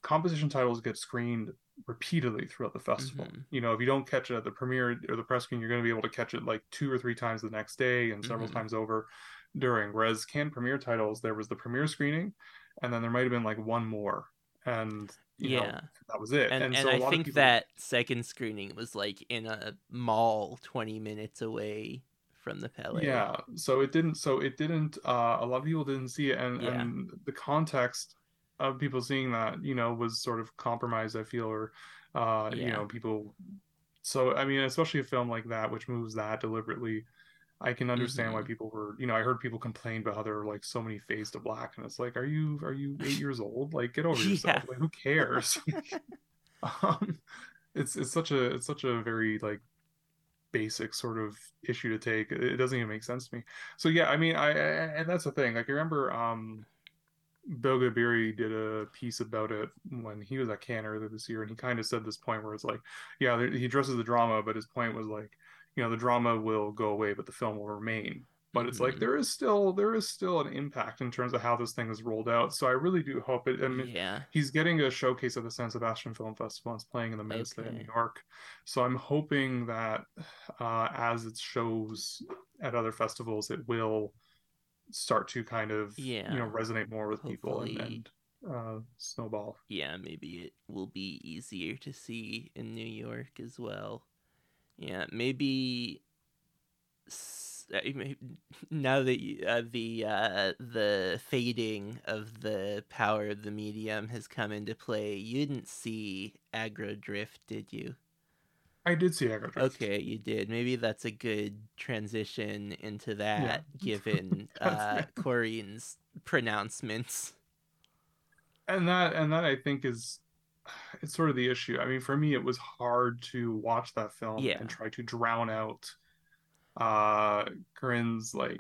Speaker 2: competition titles get screened repeatedly throughout the festival.
Speaker 1: Mhm.
Speaker 2: You know, if you don't catch it at the premiere or the press screen, you're going to be able to catch it like two or three times the next day and several
Speaker 1: Mhm.
Speaker 2: times over during. Whereas Cannes premiere titles, there was the premiere screening, and then there might have been like one more, and you know
Speaker 1: yeah
Speaker 2: that was it.
Speaker 1: and, and,
Speaker 2: so a
Speaker 1: I
Speaker 2: lot of
Speaker 1: think
Speaker 2: people-
Speaker 1: that second screening was like in a mall 20 minutes away from the Palais.
Speaker 2: yeah so it didn't so it didn't uh a lot of people didn't see it and
Speaker 1: Yeah.
Speaker 2: and the context of people seeing that you know was sort of compromised i feel or uh you know people so i mean especially a film like that which moves that deliberately i can understand why
Speaker 1: Mhm.
Speaker 2: people were you know i heard people complain about how there were like so many fades to black and it's like are you are you eight years old? Like get over yourself.
Speaker 1: Yeah.
Speaker 2: like who cares? Um it's it's such a it's such a very like basic sort of issue to take. It doesn't even make sense to me. So yeah i mean i, I and that's the thing. Like i remember um Bill Gabiri did a piece about it when he was at Cannes earlier this year, and he kind of said this point where it's like, yeah, he addresses the drama, but his point was like, you know, the drama will go away, but the film will remain. but it's like
Speaker 1: Mhm.
Speaker 2: there is still there is still an impact in terms of how this thing is rolled out. So I really do hope it. I mean,
Speaker 1: yeah.
Speaker 2: he's getting a showcase at the San Sebastian Film Festival. and It's playing in the Minnesota,
Speaker 1: Okay.
Speaker 2: New York. So I'm hoping that uh, as it shows at other festivals, it will start to kind of
Speaker 1: yeah.
Speaker 2: you know resonate more with people and,
Speaker 1: Hopefully.
Speaker 2: and uh, snowball.
Speaker 1: yeah, maybe it will be easier to see in New York as well. Yeah, maybe uh, now that you, uh, the uh, the fading of the power of the medium has come into play, you didn't see Aggro Dr1ft, did you?
Speaker 2: I did see Aggro Dr1ft.
Speaker 1: Okay, you did. Maybe that's a good transition into that, given
Speaker 2: That's
Speaker 1: uh, pronouncements.
Speaker 2: and that and that I think is it's sort of the issue. I mean, for me, it was hard to watch that film
Speaker 1: Yeah.
Speaker 2: and try to drown out uh Korine's like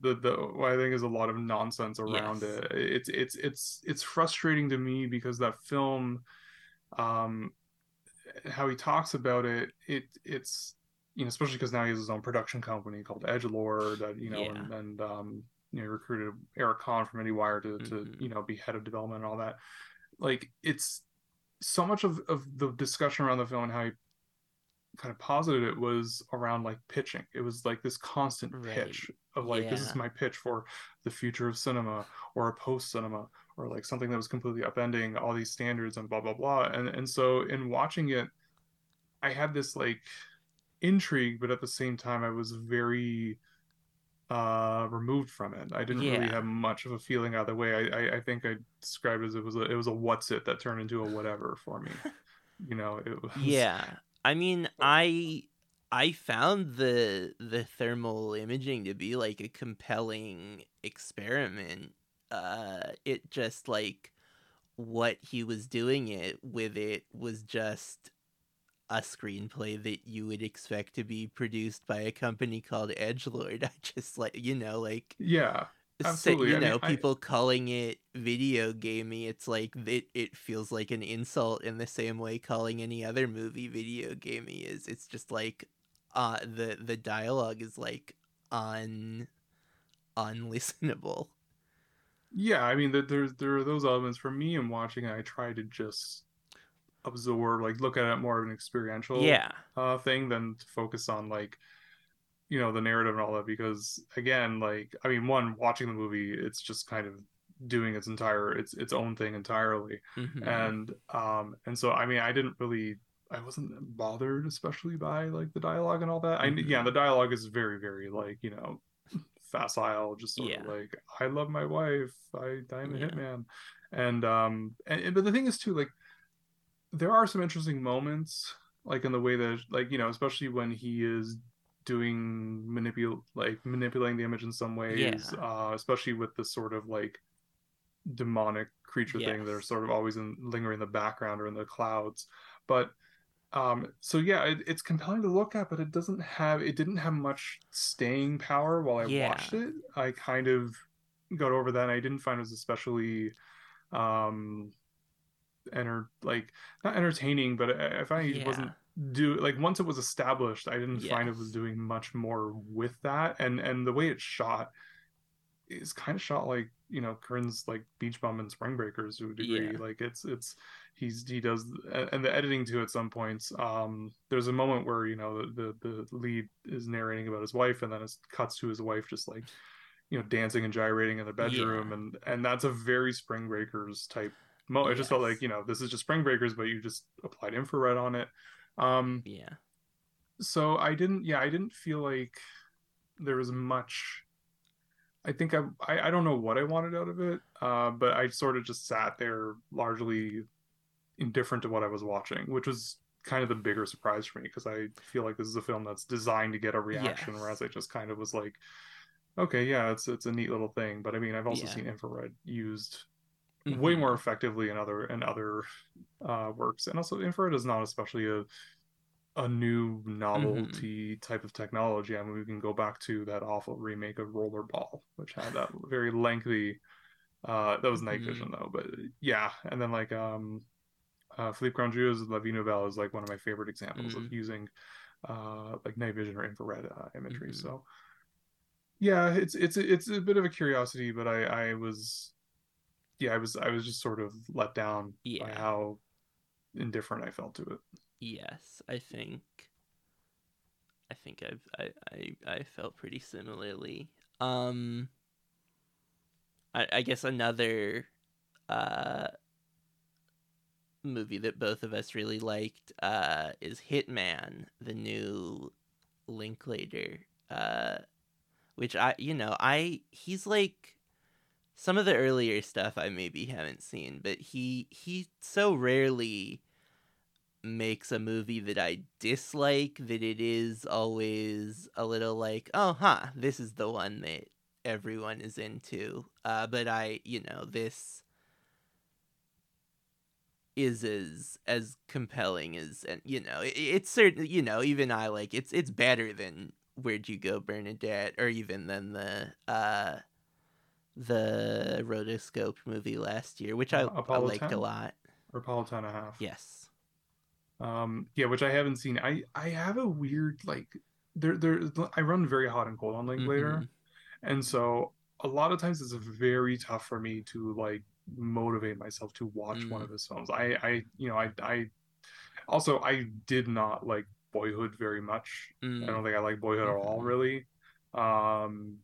Speaker 2: the the what I think is a lot of nonsense around
Speaker 1: Yes.
Speaker 2: it. It's it's it's it's frustrating to me because that film, um, how he talks about it, it it's you know especially because now he has his own production company called Edgelord that you know
Speaker 1: Yeah.
Speaker 2: and, and um you know recruited Eric Kohn from IndieWire to to
Speaker 1: Mhm.
Speaker 2: you know be head of development and all that. Like it's so much of of the discussion around the film and how he kind of posited it was around like pitching. It was like this constant
Speaker 1: Right.
Speaker 2: pitch of like this is my pitch for the future of cinema or a post cinema or like something that was completely upending all these standards and blah blah blah. And and so in watching it, I had this like intrigue, but at the same time I was very uh removed from it. I didn't really have much of a feeling either way. I, I I think I described it as it was a it was a what's it that turned into a whatever for me. you know, it was
Speaker 1: Yeah. I mean, I I found the the thermal imaging to be like a compelling experiment. Uh it just like what he was doing it with it was just a screenplay that you would expect to be produced by a company called Edgelord. I just like you know like
Speaker 2: Yeah. Absolutely.
Speaker 1: you
Speaker 2: I mean,
Speaker 1: know
Speaker 2: I-
Speaker 1: people calling it video gamey it's like it, it feels like an insult in the same way calling any other movie video gamey is it's just like uh the the dialogue is like un unlistenable
Speaker 2: Yeah, I mean, there there's there are those elements for me in watching. I try to just absorb, like, look at it more of an experiential
Speaker 1: yeah
Speaker 2: uh thing than to focus on like, you know, the narrative and all that. Because again, like, I mean, one watching the movie, it's just kind of doing its entire its its own thing entirely,
Speaker 1: mhm.
Speaker 2: and um and so I mean, I didn't really. I wasn't bothered, especially by like the dialogue and all that. I yeah, the dialogue is very, very like you know, facile, just sort
Speaker 1: Yeah.
Speaker 2: of like I love my wife, I I'm a
Speaker 1: Yeah.
Speaker 2: hitman, and um, and, and- but the thing is too, like there are some interesting moments, like in the way that like you know, especially when he is doing manipul like manipulating the image in some ways,
Speaker 1: Yeah.
Speaker 2: uh, especially with the sort of like demonic creature thing that are sort of always in lingering in the background or in the clouds, but um so yeah it, it's compelling to look at but it doesn't have it didn't have much staying power while i
Speaker 1: Yeah.
Speaker 2: watched it i kind of got over that and i didn't find it was especially um enter like not entertaining but i, I find it wasn't do like once it was established i didn't find it was doing much more with that and and the way it's shot is kind of shot like you know Korine's like beach bum and spring breakers to a degree
Speaker 1: Yeah.
Speaker 2: like it's it's he's he does and the editing too at some points um there's a moment where you know the the, the lead is narrating about his wife and then it cuts to his wife just like you know dancing and gyrating in the bedroom
Speaker 1: Yeah.
Speaker 2: and and that's a very spring breakers type mo it just felt like you know this is just spring breakers but you just applied infrared on it um
Speaker 1: yeah
Speaker 2: so I didn't yeah I didn't feel like there was much I think I, I I don't know what I wanted out of it uh but I sort of just sat there largely indifferent to what I was watching which was kind of the bigger surprise for me because I feel like this is a film that's designed to get a reaction
Speaker 1: Yes.
Speaker 2: whereas I just kind of was like okay yeah it's it's a neat little thing but I mean I've also
Speaker 1: Yeah.
Speaker 2: seen infrared used way
Speaker 1: Mhm.
Speaker 2: more effectively in other in other uh works and also infrared is not especially a a new novelty type of technology i mean we can go back to that awful remake of rollerball which had that very lengthy uh that was night
Speaker 1: Mhm.
Speaker 2: vision though but yeah and then like um uh philippe grandrieux's la vie nouvelle is like one of my favorite examples of
Speaker 1: Mhm.
Speaker 2: using uh like night vision or infrared uh, imagery
Speaker 1: Mhm.
Speaker 2: so yeah, it's it's it's a bit of a curiosity, but I I was yeah, I was I was just sort of let down
Speaker 1: Yeah.
Speaker 2: by how indifferent I felt to it.
Speaker 1: Yes, I think I think I've I, I I felt pretty similarly. Um I I guess another uh movie that both of us really liked uh is Hitman, the new Linklater uh which I you know, I he's like some of the earlier stuff I maybe haven't seen, but he he so rarely makes a movie that I dislike that it is always a little like, oh huh, this is the one that everyone is into. Uh but I, you know, this is as as compelling as and you know, it, it's certainly you know, even I like it's it's better than Where'd You Go Bernadette or even than the uh the rotoscope movie last year, which I,
Speaker 2: Uh,
Speaker 1: I liked
Speaker 2: 10?
Speaker 1: a lot.
Speaker 2: Or Apollo 10 and a half.
Speaker 1: Yes.
Speaker 2: Um, yeah, which I haven't seen. I I have a weird like there there I run very hot and cold on Linklater,
Speaker 1: Mhm.
Speaker 2: and so a lot of times it's very tough for me to like motivate myself to watch one
Speaker 1: Mm.
Speaker 2: of his films. I I you know I I also I did not like Boyhood very much. I
Speaker 1: Mm.
Speaker 2: don't think I like Boyhood at all
Speaker 1: Mhm.
Speaker 2: really. Um,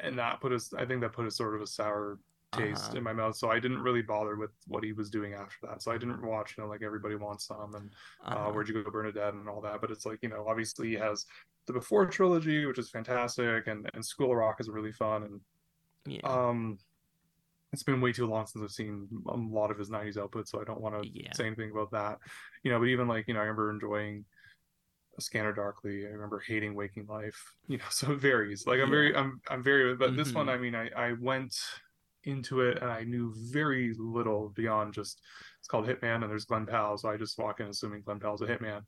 Speaker 2: and that put us I think that put a sort of a sour taste
Speaker 1: Uh-huh.
Speaker 2: in my mouth. So I didn't really bother with what he was doing after that. So I didn't watch, you know, like Everybody Wants Some and uh,
Speaker 1: Uh-huh.
Speaker 2: Where'd You Go, Bernadette, and all that. But it's like, you know, obviously he has the Before trilogy, which is fantastic, and and School of Rock is really fun. And
Speaker 1: Yeah.
Speaker 2: um, it's been way too long since I've seen a lot of his '90s output, so I don't want to
Speaker 1: Yeah.
Speaker 2: say anything about that. You know, but even like, you know, I remember enjoying A Scanner Darkly. I remember hating Waking Life. You know, so it varies. Like I'm very, I'm, I'm very. But this one,
Speaker 1: Mhm.
Speaker 2: I mean, I, I went into it and I knew very little beyond just it's called Hitman and there's Glenn Powell, so I just walk in assuming Glenn Powell's a hitman.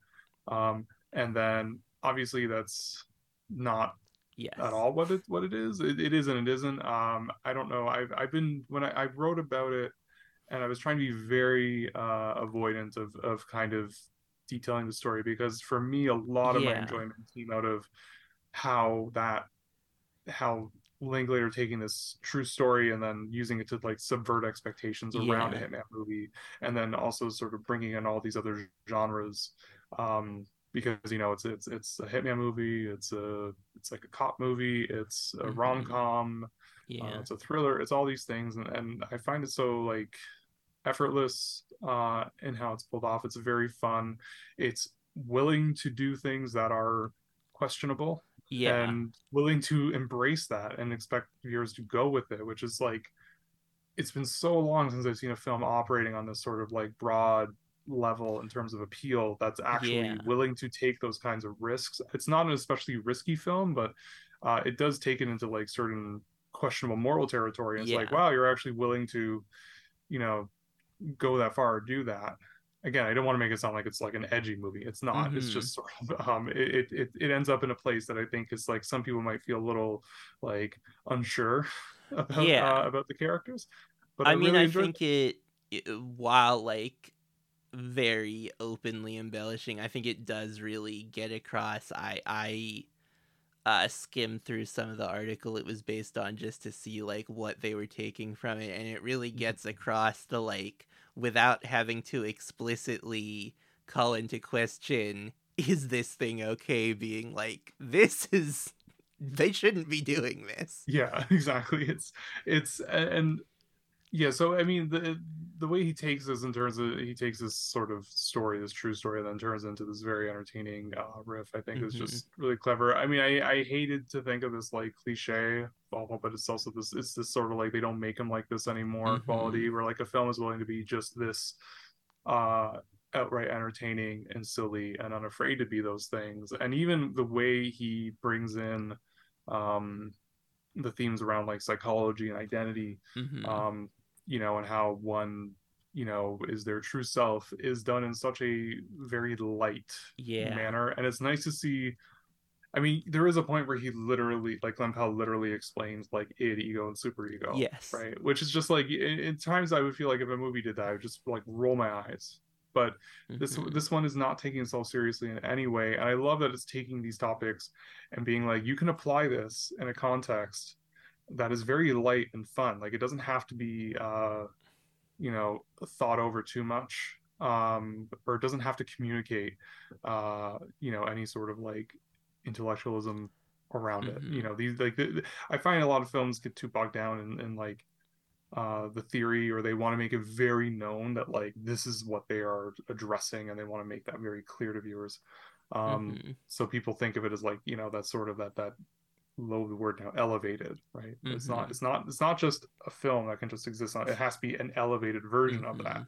Speaker 2: Um, and then obviously that's not
Speaker 1: yes.
Speaker 2: at all what it what it is. It, it is and it isn't. Um, I don't know. I've I've been when I, I wrote about it, and I was trying to be very uh, avoidant of of kind of detailing the story because for me a lot of my enjoyment came out of how that how Linklater taking this true story and then using it to like subvert expectations around
Speaker 1: Yeah.
Speaker 2: a Hitman movie, and then also sort of bringing in all these other genres. Um, because you know it's it's it's a Hitman movie, it's a it's like a cop movie, it's a
Speaker 1: Mhm.
Speaker 2: rom com, uh,
Speaker 1: Yeah.
Speaker 2: it's a thriller, it's all these things, and, and I find it so like effortless uh, in how it's pulled off. It's very fun. It's willing to do things that are questionable
Speaker 1: Yeah.
Speaker 2: and willing to embrace that and expect viewers to go with it, which is like it's been so long since I've seen a film operating on this sort of like broad level in terms of appeal that's actually
Speaker 1: Yeah.
Speaker 2: willing to take those kinds of risks. It's not an especially risky film, but uh, it does take it into like certain questionable moral territory. And it's like, wow, you're actually willing to, you know, go that far or do that. Again, I don't want to make it sound like it's like an edgy movie. It's not. It's
Speaker 1: Mhm.
Speaker 2: just sort of um it, it it it ends up in a place that I think is like some people might feel a little like unsure about
Speaker 1: Yeah.
Speaker 2: uh, about the characters. But I,
Speaker 1: I mean,
Speaker 2: really
Speaker 1: I think it, it, while like very openly embellishing, I think it does really get across. I I uh, skimmed through some of the article it was based on just to see like what they were taking from it, and it really
Speaker 2: Mm-hmm.
Speaker 1: gets across the like without having to explicitly call into question is this thing okay being like this is they shouldn't be doing this
Speaker 2: yeah exactly it's it's and yeah so i mean the the way he takes this in terms of he takes this sort of story this true story and then turns into this very entertaining uh, riff i think is
Speaker 1: Mhm.
Speaker 2: just really clever i mean i i hated to think of this like cliche but it's also this it's this sort of like they don't make him like this anymore
Speaker 1: Mhm.
Speaker 2: quality where like a film is willing to be just this uh outright entertaining and silly and unafraid to be those things and even the way he brings in um the themes around like psychology and identity
Speaker 1: Mhm.
Speaker 2: um you know and how one you know is their true self is done in such a very light
Speaker 1: yeah.
Speaker 2: manner. And it's nice to see i mean there is a point where he literally like powell literally explains like id ego and super ego
Speaker 1: Yes.
Speaker 2: right? Which is just like in, in times i would feel like if a movie did that i would just like roll my eyes. But this
Speaker 1: Mhm.
Speaker 2: this one is not taking itself seriously in any way. And i love that it's taking these topics and being like you can apply this in a context that is very light and fun like it doesn't have to be uh you know thought over too much um or it doesn't have to communicate uh you know any sort of like intellectualism around it
Speaker 1: Mhm.
Speaker 2: you know these like the, i find a lot of films get too bogged down in, in like uh the theory or they want to make it very known that like this is what they are addressing and they want to make that very clear to viewers um
Speaker 1: Mhm.
Speaker 2: so people think of it as like you know that sort of that that low the word now elevated right it's not
Speaker 1: Mhm.
Speaker 2: it's not it's not just a film that can just exist on it has to be an elevated version of that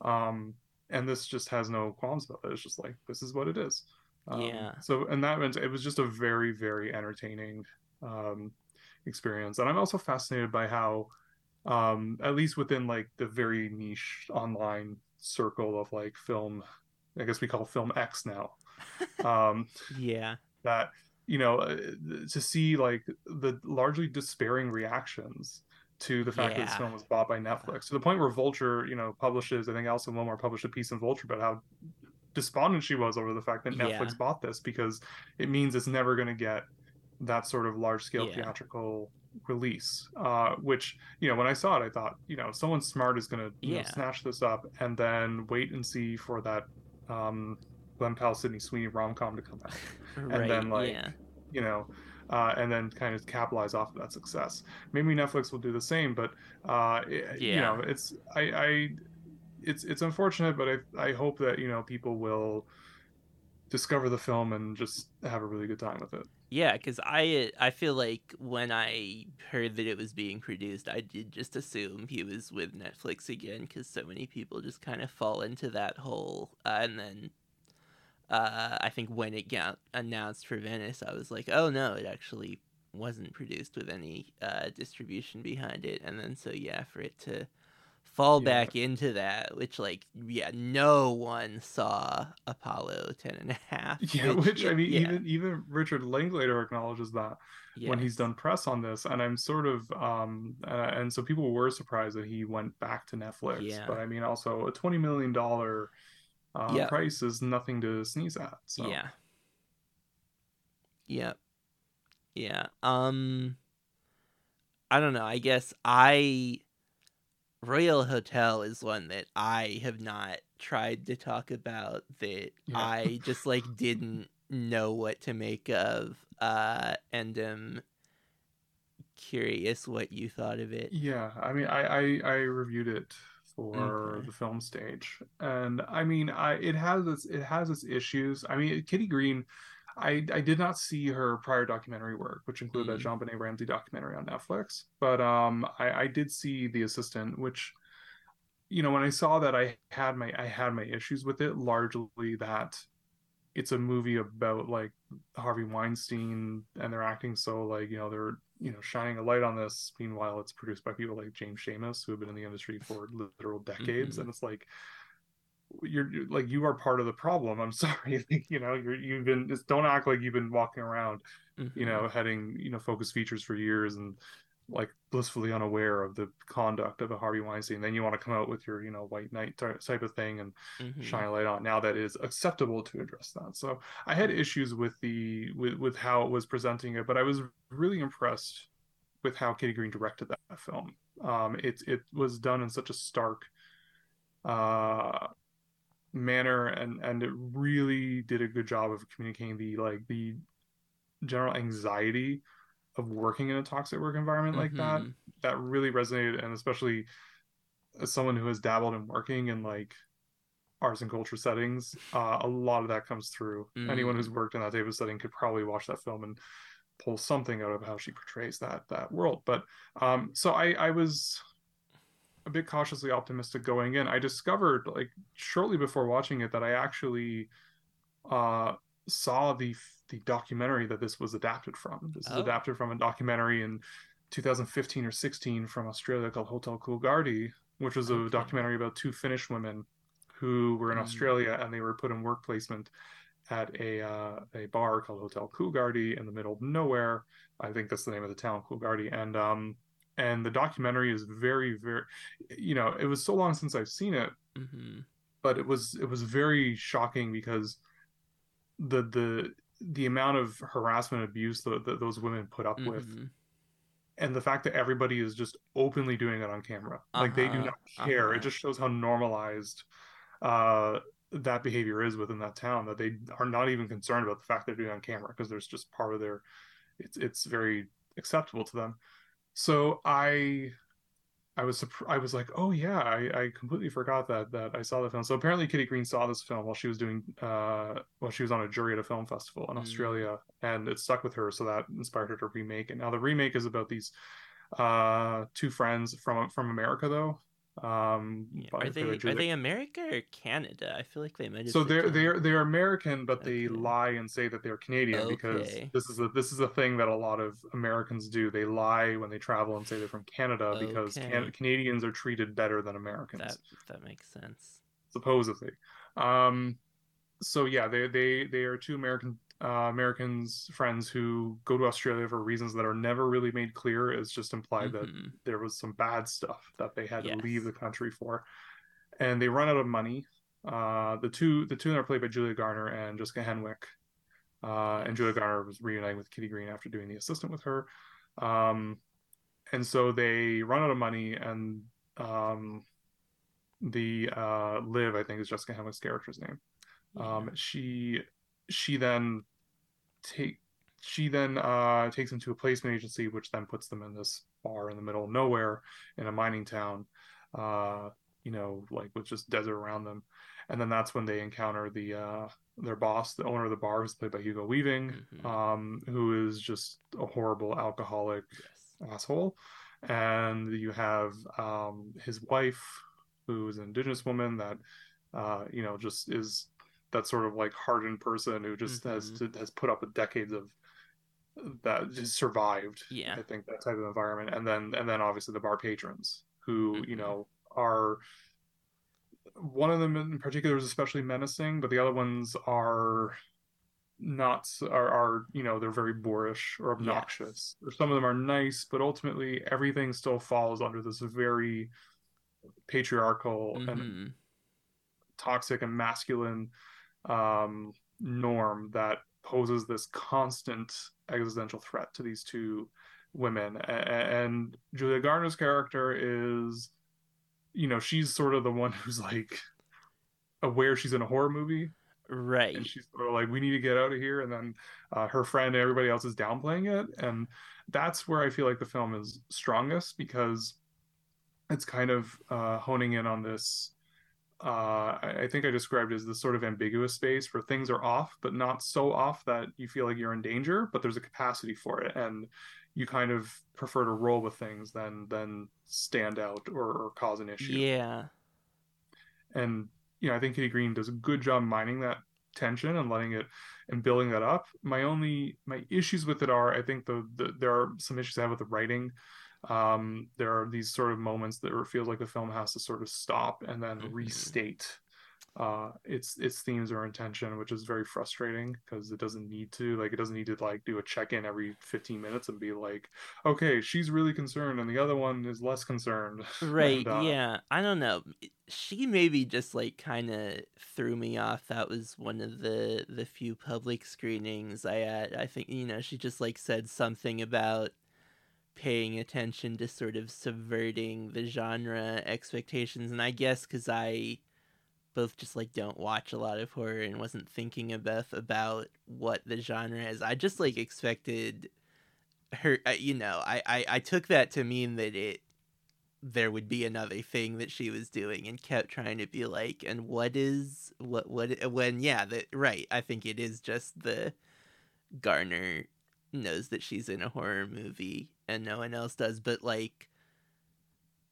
Speaker 2: um and this just has no qualms about it it's just like this is what it is um,
Speaker 1: Yeah.
Speaker 2: so and that meant it was just a very very entertaining um experience and i'm also fascinated by how um at least within like the very niche online circle of like film i guess we call film x now um
Speaker 1: Yeah.
Speaker 2: that you know uh, to see like the largely despairing reactions to the fact that this film was bought by Netflix to the point where Vulture you know publishes I think Alison Willmore published a piece in Vulture about how despondent she was over the fact that Netflix
Speaker 1: Yeah.
Speaker 2: bought this because it means it's never going to get that sort of large scale
Speaker 1: Yeah.
Speaker 2: theatrical release uh which you know when i saw it i thought you know someone smart is going to
Speaker 1: Yeah.
Speaker 2: snatch this up and then wait and see for that um glenn powell sydney sweeney rom-com to come out
Speaker 1: Right.
Speaker 2: then, like,
Speaker 1: yeah.
Speaker 2: you know, uh, and then kind of capitalize off of that success. Maybe Netflix will do the same, but uh, it- you know, it's I, I it's it's unfortunate, but I I hope that you know people will discover the film and just have a really good time with it.
Speaker 1: Yeah, because I I feel like when I heard that it was being produced, I did just assume he was with Netflix again because so many people just kind of fall into that hole. Uh, and then uh, I think when it got announced for Venice, I was like, oh no, it actually wasn't produced with any uh, distribution behind it. And then so yeah, for it to fall
Speaker 2: Yeah.
Speaker 1: back into that, which like yeah, no one saw Apollo ten and a half.
Speaker 2: Yeah, which I mean,
Speaker 1: yeah,
Speaker 2: even even Richard Linklater acknowledges that when he's done press on this, and I'm sort of um, uh, and so people were surprised that he went back to Netflix.
Speaker 1: Yeah.
Speaker 2: But I mean, also a twenty million dollar uh,
Speaker 1: Yeah.
Speaker 2: price is nothing to sneeze at. So.
Speaker 1: Yeah. Yep. Yeah. Um I don't know. I guess I Royal Hotel is one that I have not tried to talk about that
Speaker 2: Yeah.
Speaker 1: I just like didn't know what to make of uh and am curious what you thought of it.
Speaker 2: Yeah, I mean, I I, I reviewed it for
Speaker 1: Okay.
Speaker 2: the film stage, and I mean, I it has its it has its issues. I mean, Kitty Green, I I did not see her prior documentary work, which included that
Speaker 1: Mm.
Speaker 2: JonBenét Ramsey documentary on Netflix, but um, I I did see The Assistant, which you know when I saw that I had my I had my issues with it largely that it's a movie about like Harvey Weinstein and they're acting so like you know they're you know shining a light on this meanwhile it's produced by people like James Schamus who have been in the industry for literal decades
Speaker 1: Mhm.
Speaker 2: and it's like you're, you're like you are part of the problem I'm sorry like, you know you're you've been just don't act like you've been walking around you
Speaker 1: Mhm.
Speaker 2: know heading you know focus features for years and like blissfully unaware of the conduct of a Harvey Weinstein then you want to come out with your you know white knight type of thing and
Speaker 1: Mhm.
Speaker 2: shine a light on. Now that is acceptable to address that. So i had issues with the with, with how it was presenting it but i was really impressed with how kitty green directed that film. Um it it was done in such a stark uh manner and and it really did a good job of communicating the like the general anxiety of working in a toxic work environment like that
Speaker 1: Mhm.
Speaker 2: that really resonated and especially as someone who has dabbled in working in like arts and culture settings uh, a lot of that comes through. Anyone who's worked in that type of setting could probably watch that film and pull something out of how she portrays that that world. But um so i i was a bit cautiously optimistic going in. I discovered like shortly before watching it that i actually uh saw the the documentary that this was adapted from this is
Speaker 1: Oh.
Speaker 2: adapted from a documentary in 2015 or 16 from australia called hotel coolgardie which was a
Speaker 1: Okay.
Speaker 2: documentary about two finnish women who were in
Speaker 1: Mm.
Speaker 2: australia and they were put in work placement at a uh, a bar called Hotel Coolgardie in the middle of nowhere. I think that's the name of the town, Coolgardie. And um and the documentary is very very, you know, it was so long since I've seen it.
Speaker 1: Mhm.
Speaker 2: but it was it was very shocking because the the the amount of harassment and abuse that, that those women put up with
Speaker 1: Mhm.
Speaker 2: and the fact that everybody is just openly doing it on camera like they do
Speaker 1: Uh-huh,
Speaker 2: not care
Speaker 1: uh-huh.
Speaker 2: it just shows how normalized uh that behavior is within that town that they are not even concerned about the fact they're doing it on camera because there's just part of their it's it's very acceptable to them so i i was i was like oh yeah i i completely forgot that that i saw the film so apparently kitty green saw this film while she was doing uh while she was on a jury at a film festival in
Speaker 1: Mm.
Speaker 2: australia and it stuck with her so that inspired her to remake And now the remake is about these uh two friends from from america though um.
Speaker 1: Are they are they America or Canada? I feel like they might.
Speaker 2: so they're they're they're American, but they lie and say that they're Canadian because this is a this is a thing that a lot of Americans do. They lie when they travel and say they're from Canada because Can- Canadians are treated better than Americans,
Speaker 1: that that makes sense.
Speaker 2: supposedly. Um, so yeah, they they they are two American uh, Americans friends who go to Australia for reasons that are never really made clear. It's just implied that
Speaker 1: Mhm.
Speaker 2: there was some bad stuff that they had to leave the country for, and they run out of money. Uh, the two the two are played by Julia Garner and Jessica Henwick, uh, and Julia Garner was reuniting with Kitty Green after doing the assistant with her, um, and so they run out of money and um, the uh, Liv I think is Jessica Henwick's character's name. Um, she she then take she then uh, takes them to a placement agency, which then puts them in this bar in the middle of nowhere in a mining town, uh, you know, like with just desert around them. And then that's when they encounter the uh, their boss, the owner of the bar, who's played by Hugo Weaving,
Speaker 1: Mhm.
Speaker 2: um, who is just a horrible alcoholic
Speaker 1: yes.
Speaker 2: asshole. And you have um, his wife, who is an indigenous woman that, uh, you know, just is that sort of like hardened person who just has
Speaker 1: Mhm.
Speaker 2: to, has put up with decades of that just survived.
Speaker 1: Yeah.
Speaker 2: I think that type of environment, and then and then obviously the bar patrons who you
Speaker 1: Mhm.
Speaker 2: know are one of them in particular is especially menacing, but the other ones are not are, are you know they're very boorish or obnoxious or some of them are nice but ultimately everything still falls under this very patriarchal and
Speaker 1: Mhm.
Speaker 2: toxic and masculine um, norm that poses this constant existential threat to these two women. And Julia Garner's character is, you know, she's sort of the one who's like aware she's in a horror movie
Speaker 1: Right.
Speaker 2: and she's sort of like, we need to get out of here. And then uh, her friend and everybody else is downplaying it. And that's where I feel like the film is strongest because it's kind of uh, honing in on this. Uh, I think I described it as this sort of ambiguous space where things are off, but not so off that you feel like you're in danger, but there's a capacity for it. And you kind of prefer to roll with things than than stand out or, or cause an issue
Speaker 1: Yeah.
Speaker 2: and you know, I think Kitty Green does a good job mining that tension and letting it and building that up. My only my issues with it are I think the, the there are some issues I have with the writing. Um, there are these sort of moments that it feels like the film has to sort of stop and then
Speaker 1: Mhm.
Speaker 2: restate uh its its themes or intention which is very frustrating because it doesn't need to like it doesn't need to like do a check-in every 15 minutes and be like okay she's really concerned and the other one is less concerned
Speaker 1: Right.
Speaker 2: And, uh,
Speaker 1: yeah. I don't know. She maybe just like kind of threw me off. That was one of the the few public screenings I had. I think you know she just like said something about paying attention to sort of subverting the genre expectations, and I guess because I both just like don't watch a lot of horror and wasn't thinking about about what the genre is. I just like expected her. uh, You know, I I, I took that to mean that it there would be another thing that she was doing and kept trying to be like and what is what what when yeah that right i think it is just the garner knows that she's in a horror movie and no one else does but like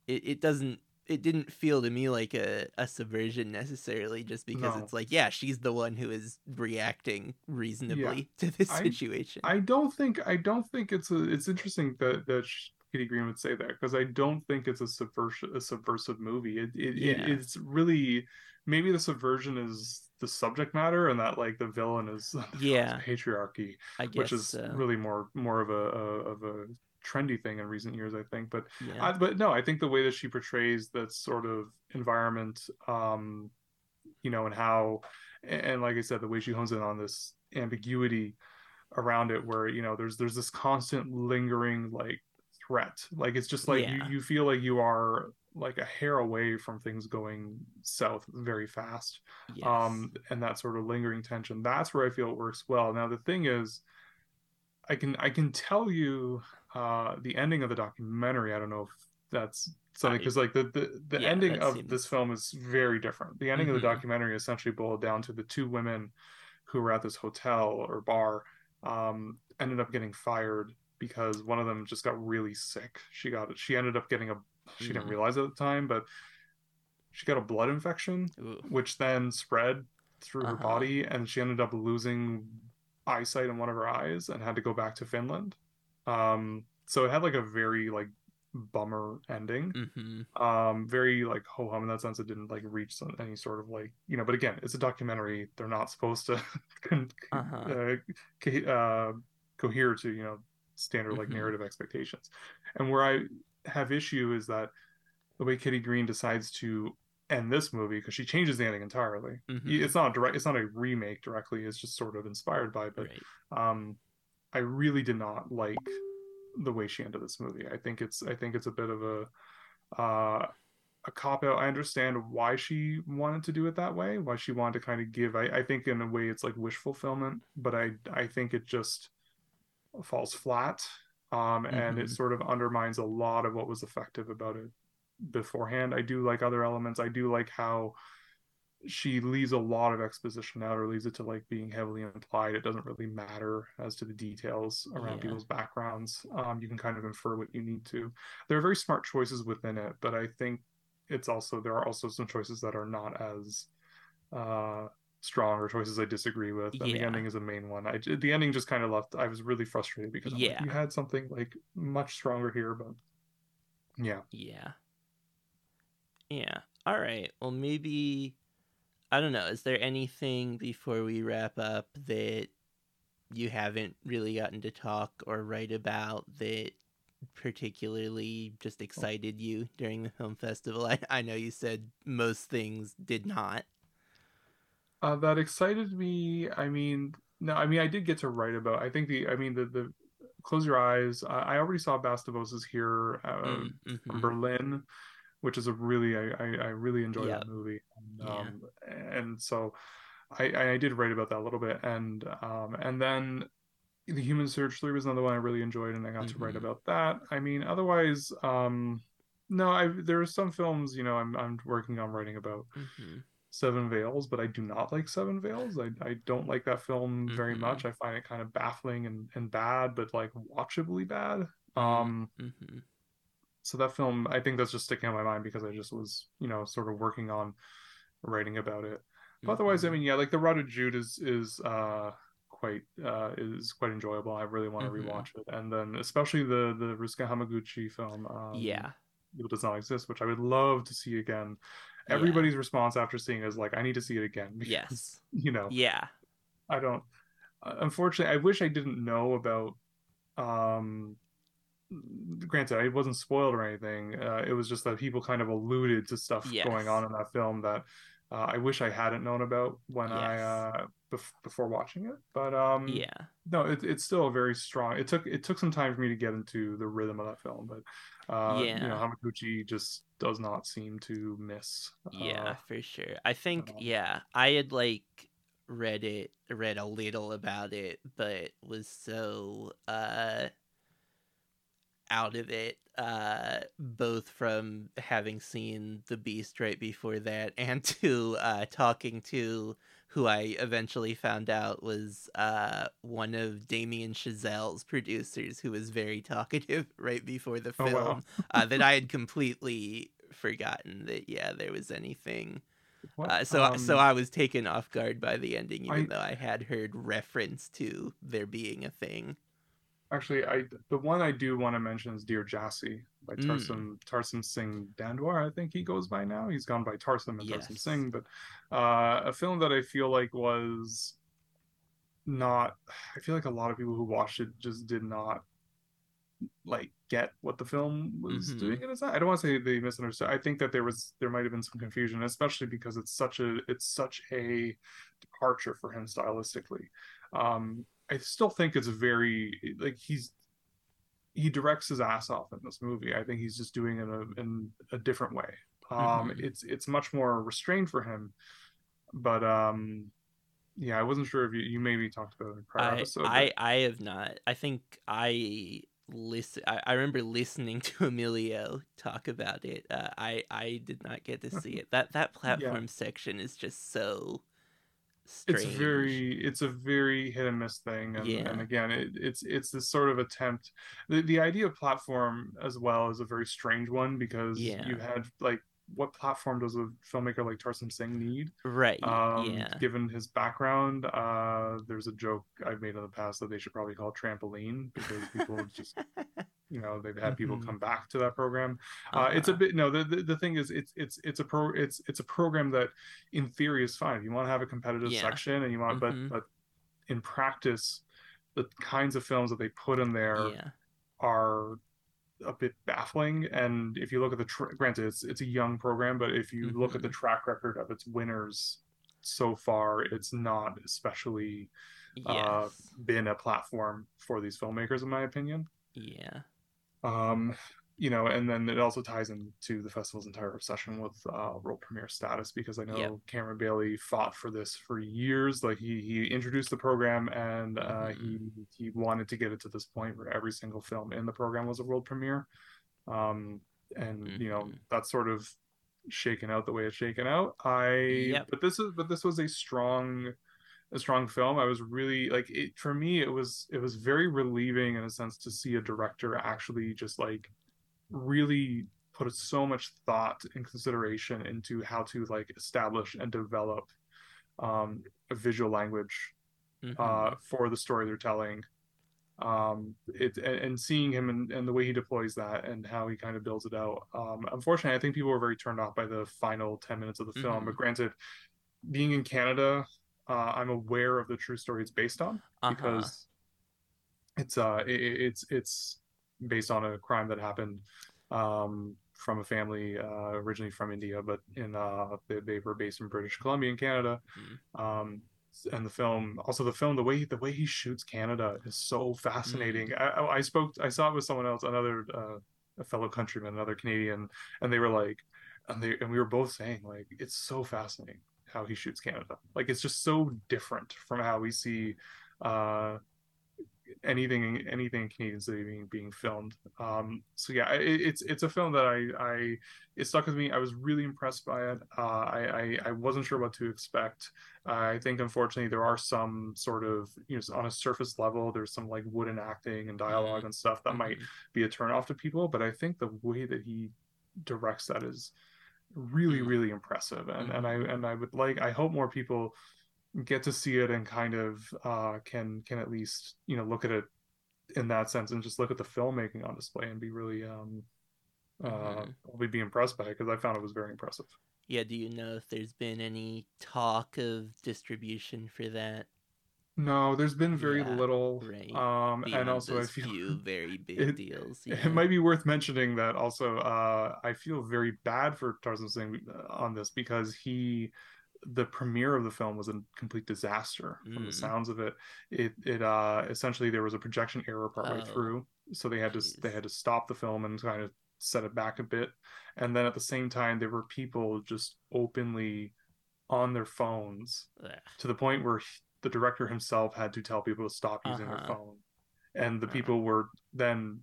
Speaker 1: it, it doesn't it didn't feel to me like a, a subversion necessarily just because
Speaker 2: No.
Speaker 1: it's like yeah she's the one who is reacting reasonably to this
Speaker 2: I-
Speaker 1: situation
Speaker 2: I don't think I don't think it's a it's interesting that that Kitty Green would say that because I don't think it's a subversive a subversive movie. It, it,
Speaker 1: Yeah.
Speaker 2: it it's really maybe the subversion is the subject matter and that like the villain is the
Speaker 1: Yeah.
Speaker 2: patriarchy,
Speaker 1: i guess
Speaker 2: which is
Speaker 1: so.
Speaker 2: really more more of a, a of a trendy thing in recent years, I think. But
Speaker 1: yeah
Speaker 2: I, but no, I think the way that she portrays that sort of environment, um, you know, and how, and like I said, the way she hones in on this ambiguity around it, where you know, there's there's this constant lingering like threat, like it's just like
Speaker 1: Yeah.
Speaker 2: you, you feel like you are like a hair away from things going south very fast
Speaker 1: Yes.
Speaker 2: um and that sort of lingering tension that's where i feel it works well now the thing is i can i can tell you uh the ending of the documentary i don't know if that's something because like the the, the
Speaker 1: yeah,
Speaker 2: ending of
Speaker 1: seems-
Speaker 2: this film is very different the ending of
Speaker 1: Mhm.
Speaker 2: the documentary essentially boiled down to the two women who were at this hotel or bar um ended up getting fired because one of them just got really sick she got she ended up getting a she didn't
Speaker 1: Mm.
Speaker 2: realize at the time but she got a blood infection
Speaker 1: Ooh.
Speaker 2: which then spread through her
Speaker 1: Uh-huh.
Speaker 2: body and she ended up losing eyesight in one of her eyes and had to go back to Finland. Um so it had like a very like bummer ending.
Speaker 1: Mhm.
Speaker 2: Um very like ho hum in that sense it didn't like reach some, any sort of like you know but again it's a documentary they're not supposed to
Speaker 1: Uh-huh.
Speaker 2: uh, uh, cohere to you know standard like
Speaker 1: Mhm.
Speaker 2: narrative expectations. And where I have issue is that the way Kitty Green decides to end this movie because she changes the ending entirely.
Speaker 1: Mhm.
Speaker 2: It's not direct. It's not a remake directly. It's just sort of inspired by. But
Speaker 1: Right.
Speaker 2: um, I really did not like the way she ended this movie. I think it's. I think it's a bit of a. Uh, a cop out. I understand why she wanted to do it that way, why she wanted to kind of give. I, I think in a way it's like wish fulfillment, but I I think it just falls flat. Um, and it
Speaker 1: Mhm.
Speaker 2: sort of undermines a lot of what was effective about it beforehand. I do like other elements. I do like how she leaves a lot of exposition out or leaves it to like being heavily implied. It doesn't really matter as to the details around
Speaker 1: Yeah.
Speaker 2: people's backgrounds. Um, you can kind of infer what you need to. There are very smart choices within it, but I think it's also there are also some choices that are not as uh strong or choices I disagree with. And the ending is the main one. I the ending just kind of left I was really frustrated because I'm like,
Speaker 1: Yeah.
Speaker 2: you had something like much stronger here, but yeah.
Speaker 1: Yeah. Yeah. All right. Well, maybe I don't know. Is there anything before we wrap up that you haven't really gotten to talk or write about that particularly just excited you during the film festival? I, I know you said most things did not.
Speaker 2: Uh, that excited me. I mean, no, I mean, I did get to write about. I think the, I mean, the the close your eyes. I, I already saw Bastivos here uh,
Speaker 1: Mm,
Speaker 2: from
Speaker 1: mhm.
Speaker 2: Berlin, which is a really, I, I, I really enjoyed
Speaker 1: Yeah.
Speaker 2: that movie. And,
Speaker 1: Yeah.
Speaker 2: um, and so, I, I did write about that a little bit, and um, and then the Human Surge Three was another one I really enjoyed, and I got to write
Speaker 1: Mhm.
Speaker 2: about that. I mean, otherwise, um, no, I there are some films, you know, I'm I'm working on writing about.
Speaker 1: Mhm.
Speaker 2: Seven Veils, but I do not like Seven Veils. I, I don't like that film very
Speaker 1: Mhm.
Speaker 2: much. I find it kind of baffling and, and bad, but like watchably bad. Um,
Speaker 1: Mhm.
Speaker 2: So that film, I think that's just sticking on my mind because I just was, you know, sort of working on writing about it. But otherwise, I
Speaker 1: Mhm.
Speaker 2: mean, yeah, like the Radu Jude is is uh quite uh is quite enjoyable. I really want to
Speaker 1: Mhm.
Speaker 2: rewatch it, and then especially the the Ryusuke Hamaguchi film. Um,
Speaker 1: yeah.
Speaker 2: it does not exist, which I would love to see again.
Speaker 1: Yeah.
Speaker 2: Everybody's response after seeing it is like, I need to see it again. because,
Speaker 1: Yes.
Speaker 2: You know,
Speaker 1: Yeah.
Speaker 2: I don't. uh, Unfortunately, I wish I didn't know about. Um, granted, I wasn't spoiled or anything. Uh, it was just that people kind of alluded to stuff
Speaker 1: Yes.
Speaker 2: going on in that film that uh, I wish I hadn't known about when I uh, bef- before watching it. But um,
Speaker 1: Yeah.
Speaker 2: no, it, it's still a very strong. It took it took some time for me to get into the rhythm of that film, but uh, you know,
Speaker 1: Yeah.
Speaker 2: Hamaguchi just does not seem to miss.
Speaker 1: Yeah,
Speaker 2: Uh,
Speaker 1: for sure. I think
Speaker 2: um,
Speaker 1: yeah, I had like read it read a little about it, but was so uh out of it uh both from having seen the beast right before that and to uh talking to who I eventually found out was uh one of Damien Chazelle's producers who was very talkative right before the
Speaker 2: Oh,
Speaker 1: film
Speaker 2: wow.
Speaker 1: uh, that I had completely forgotten that yeah there was anything uh, so so
Speaker 2: um,
Speaker 1: I was taken off guard by the ending even
Speaker 2: I-
Speaker 1: though I had heard reference to there being a thing
Speaker 2: Actually, I the one I do want to mention is Dear Jassi by
Speaker 1: Mm.
Speaker 2: Tarsem Tarsem Singh Dhandwar. I think he goes by now. He's gone by Tarsem and
Speaker 1: Yes.
Speaker 2: Singh, but uh, a film that I feel like was not. I feel like a lot of people who watched it just did not like get what the film was
Speaker 1: Mhm.
Speaker 2: doing in its I don't want to say they misunderstood. I think that there was there might have been some confusion, especially because it's such a it's such a departure for him stylistically. Um, I still think it's very like he's he directs his ass off in this movie. I think he's just doing it in a, in a different way. Um,
Speaker 1: Mhm.
Speaker 2: it's it's much more restrained for him, but um, yeah, I wasn't sure if you, you maybe talked about it in a prior
Speaker 1: I,
Speaker 2: episode.
Speaker 1: I
Speaker 2: but-
Speaker 1: I have not. I think I listen. I, I remember listening to Emilio talk about it. Uh, I I did not get to see it. That that platform section is just so strange.
Speaker 2: it's very it's a very hit and miss thing and,
Speaker 1: Yeah.
Speaker 2: and again it, it's it's this sort of attempt the, the idea of platform as well is a very strange one because
Speaker 1: Yeah.
Speaker 2: you had like what platform does a filmmaker like Tarsem Singh need
Speaker 1: right.
Speaker 2: um
Speaker 1: yeah.
Speaker 2: given his background uh there's a joke i've made in the past that they should probably call trampoline because people just you know they've had people
Speaker 1: Mhm.
Speaker 2: come back to that program uh, it's a
Speaker 1: Uh-huh.
Speaker 2: bit no the, the the thing is it's it's it's a pro it's it's a program that in theory is fine if you want to have a competitive
Speaker 1: Yeah.
Speaker 2: section and you want
Speaker 1: Mhm.
Speaker 2: but but in practice the kinds of films that they put in there
Speaker 1: yeah.
Speaker 2: are a bit baffling and if you look at the tra- granted it's it's a young program but if you look at the
Speaker 1: Mhm.
Speaker 2: track record of its winners so far it's not especially uh, been a platform for these filmmakers in my opinion
Speaker 1: yeah.
Speaker 2: Um you know and then it also ties into the festival's entire obsession with uh world premiere status because i know
Speaker 1: Yep.
Speaker 2: cameron bailey fought for this for years like he he introduced the program and uh he he wanted to get it to this point where every single film in the program was a world premiere um and you know
Speaker 1: Mhm.
Speaker 2: that's sort of shaken out the way it's shaken out i
Speaker 1: Yep.
Speaker 2: but this is but this was a strong a strong film i was really like it for me it was it was very relieving in a sense to see a director actually just like really put so much thought and consideration into how to like establish and develop um a visual language
Speaker 1: Mhm.
Speaker 2: uh for the story they're telling um it and, and seeing him and, and the way he deploys that and how he kind of builds it out um unfortunately i think people were very turned off by the final 10 minutes of the film
Speaker 1: Mhm.
Speaker 2: but granted being in canada uh i'm aware of the true story it's based on
Speaker 1: Uh-huh.
Speaker 2: because it's uh it, it's it's based on a crime that happened um from a family uh originally from india but in uh they, they were based in british columbia in canada. Um and the film also the film the way the way he shoots canada is so fascinating. I, I I spoke i saw it with someone else another uh a fellow countryman another canadian and they were like and they and we were both saying like it's so fascinating how he shoots canada like it's just so different from how we see uh anything anything in Canadian city being being filmed. Um, so yeah, it, it's it's a film that I I it stuck with me. I was really impressed by it. Uh, I, I I wasn't sure what to expect. I think unfortunately there are some sort of you know on a surface level there's some like wooden acting and dialog and stuff that might
Speaker 1: Mhm.
Speaker 2: be a turnoff to people, but I think the way that he directs that is really
Speaker 1: Mhm.
Speaker 2: really impressive and and I
Speaker 1: Mhm.
Speaker 2: and I would like I hope more people get to see it and kind of uh can can at least you know look at it in that sense and just look at the filmmaking on display and be really um uh probably be impressed by it because I found it was very impressive.
Speaker 1: Yeah, do you know if there's been any talk of distribution for that?
Speaker 2: No, there's been very
Speaker 1: Yeah,
Speaker 2: little
Speaker 1: right.
Speaker 2: um and also I feel
Speaker 1: few very big
Speaker 2: it-
Speaker 1: deals.
Speaker 2: It might be worth mentioning that also. Uh, I feel very bad for Tarsem Singh uh, on this because he, the premiere of the film was a complete disaster. From the
Speaker 1: Mm.
Speaker 2: sounds of it, it it uh essentially there was a projection error partway
Speaker 1: Oh,
Speaker 2: through, so they had to they had to stop the film and kind of set it back a bit, and then at the same time there were people just openly on their phones
Speaker 1: Ugh.
Speaker 2: to the point where he- the director himself had to tell people to stop using their
Speaker 1: Uh-huh.
Speaker 2: phone and the
Speaker 1: Uh.
Speaker 2: people were then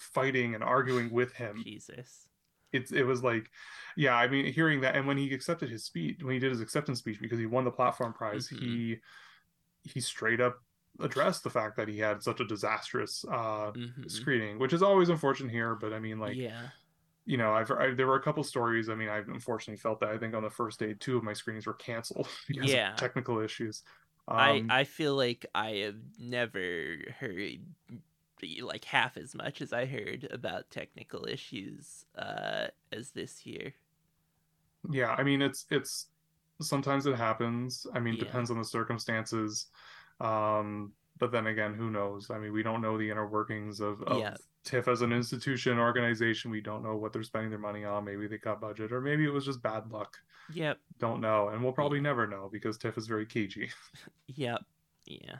Speaker 2: fighting and arguing with him
Speaker 1: Jesus.
Speaker 2: it's it was like yeah i mean hearing that and when he accepted his speech when he did his acceptance speech because he won the platform prize
Speaker 1: Mhm.
Speaker 2: he he straight up addressed the fact that he had such a disastrous uh
Speaker 1: Mhm.
Speaker 2: screening which is always unfortunate here but i mean like
Speaker 1: yeah.
Speaker 2: you know I've, I, there were a couple stories i mean i've unfortunately felt that i think on the first day two of my screenings were canceled because
Speaker 1: Yeah.
Speaker 2: of technical issues Um,
Speaker 1: I feel like I have never heard like half as much as I heard about technical issues uh as this year.
Speaker 2: yeah i mean it's it's sometimes it happens i mean
Speaker 1: Yeah.
Speaker 2: depends on the circumstances um but then again who knows i mean we don't know the inner workings of, of
Speaker 1: Yeah.
Speaker 2: TIFF as an institution, organization, we don't know what they're spending their money on. Maybe they cut budget, or maybe it was just bad luck.
Speaker 1: Yep.
Speaker 2: Don't know, and we'll probably never know because TIFF is very cagey.
Speaker 1: Yep. Yeah.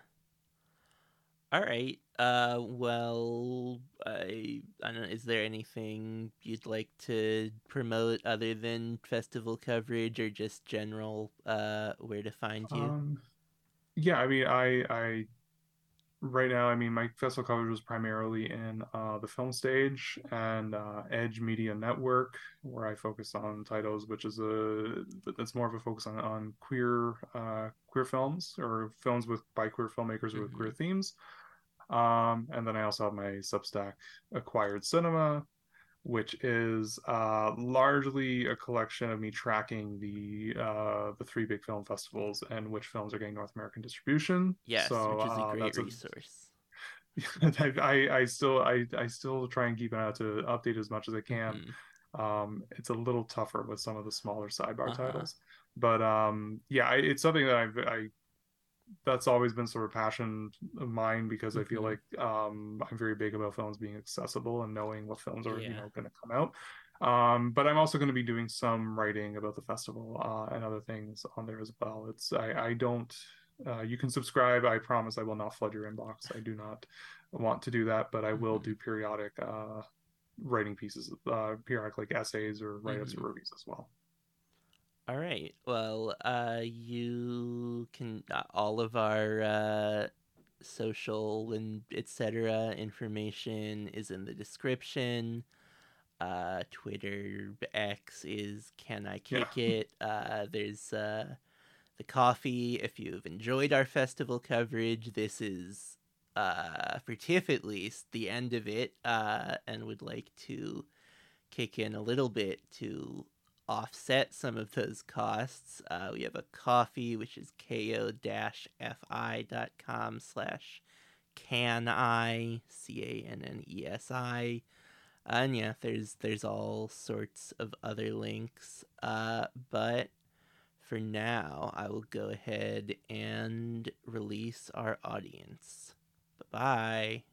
Speaker 1: All right. Uh. Well, I. I don't. know, Is there anything you'd like to promote other than festival coverage or just general? Uh, where to find you?
Speaker 2: Um, yeah, I mean, I, I, right now, I mean, my festival coverage was primarily in uh, the film stage and uh, Edge Media Network, where I focus on titles, which is a, that's more of a focus on on queer, uh, queer films or films with by queer filmmakers with
Speaker 1: Mhm.
Speaker 2: queer themes. Um, and then I also have my Substack Acquired Cinema, which is uh, largely a collection of me tracking the uh, the three big film festivals and which films are getting North American distribution.
Speaker 1: yes,
Speaker 2: so,
Speaker 1: which is a
Speaker 2: uh,
Speaker 1: great
Speaker 2: a-
Speaker 1: resource.
Speaker 2: I, I I still I I still try and keep an eye out to update as much as I can.
Speaker 1: Mhm.
Speaker 2: Um, it's a little tougher with some of the smaller sidebar
Speaker 1: Uh-huh.
Speaker 2: titles, but um, yeah, I, it's something that I've I that's always been sort of passion of mine because I feel
Speaker 1: Mhm.
Speaker 2: like um, I'm very big about films being accessible and knowing what films are you know going to come out. Um, but I'm also going to be doing some writing about the festival uh, and other things on there as well. It's I I don't. Uh, you can subscribe. I promise I will not flood your inbox. I do not want to do that, but I will
Speaker 1: Mhm.
Speaker 2: do periodic uh, writing pieces, uh, periodic like essays or write-ups
Speaker 1: Mhm.
Speaker 2: or reviews as well.
Speaker 1: All right. Well, uh, you can uh, all of our uh, social and etc. information is in the description. Uh, Twitter X is can I
Speaker 2: Yeah.
Speaker 1: kick it? Uh, there's uh, the Ko-fi. If you've enjoyed our festival coverage, this is uh, for TIFF at least the end of it. Uh, and would like to kick in a little bit to offset some of those costs. Uh, we have a Ko-fi, which is ko-fi.com slash can I C-A-N-N-E-S-I. And yeah, there's there's all sorts of other links. Uh, but for now, I will go ahead and release our audience. Bye bye.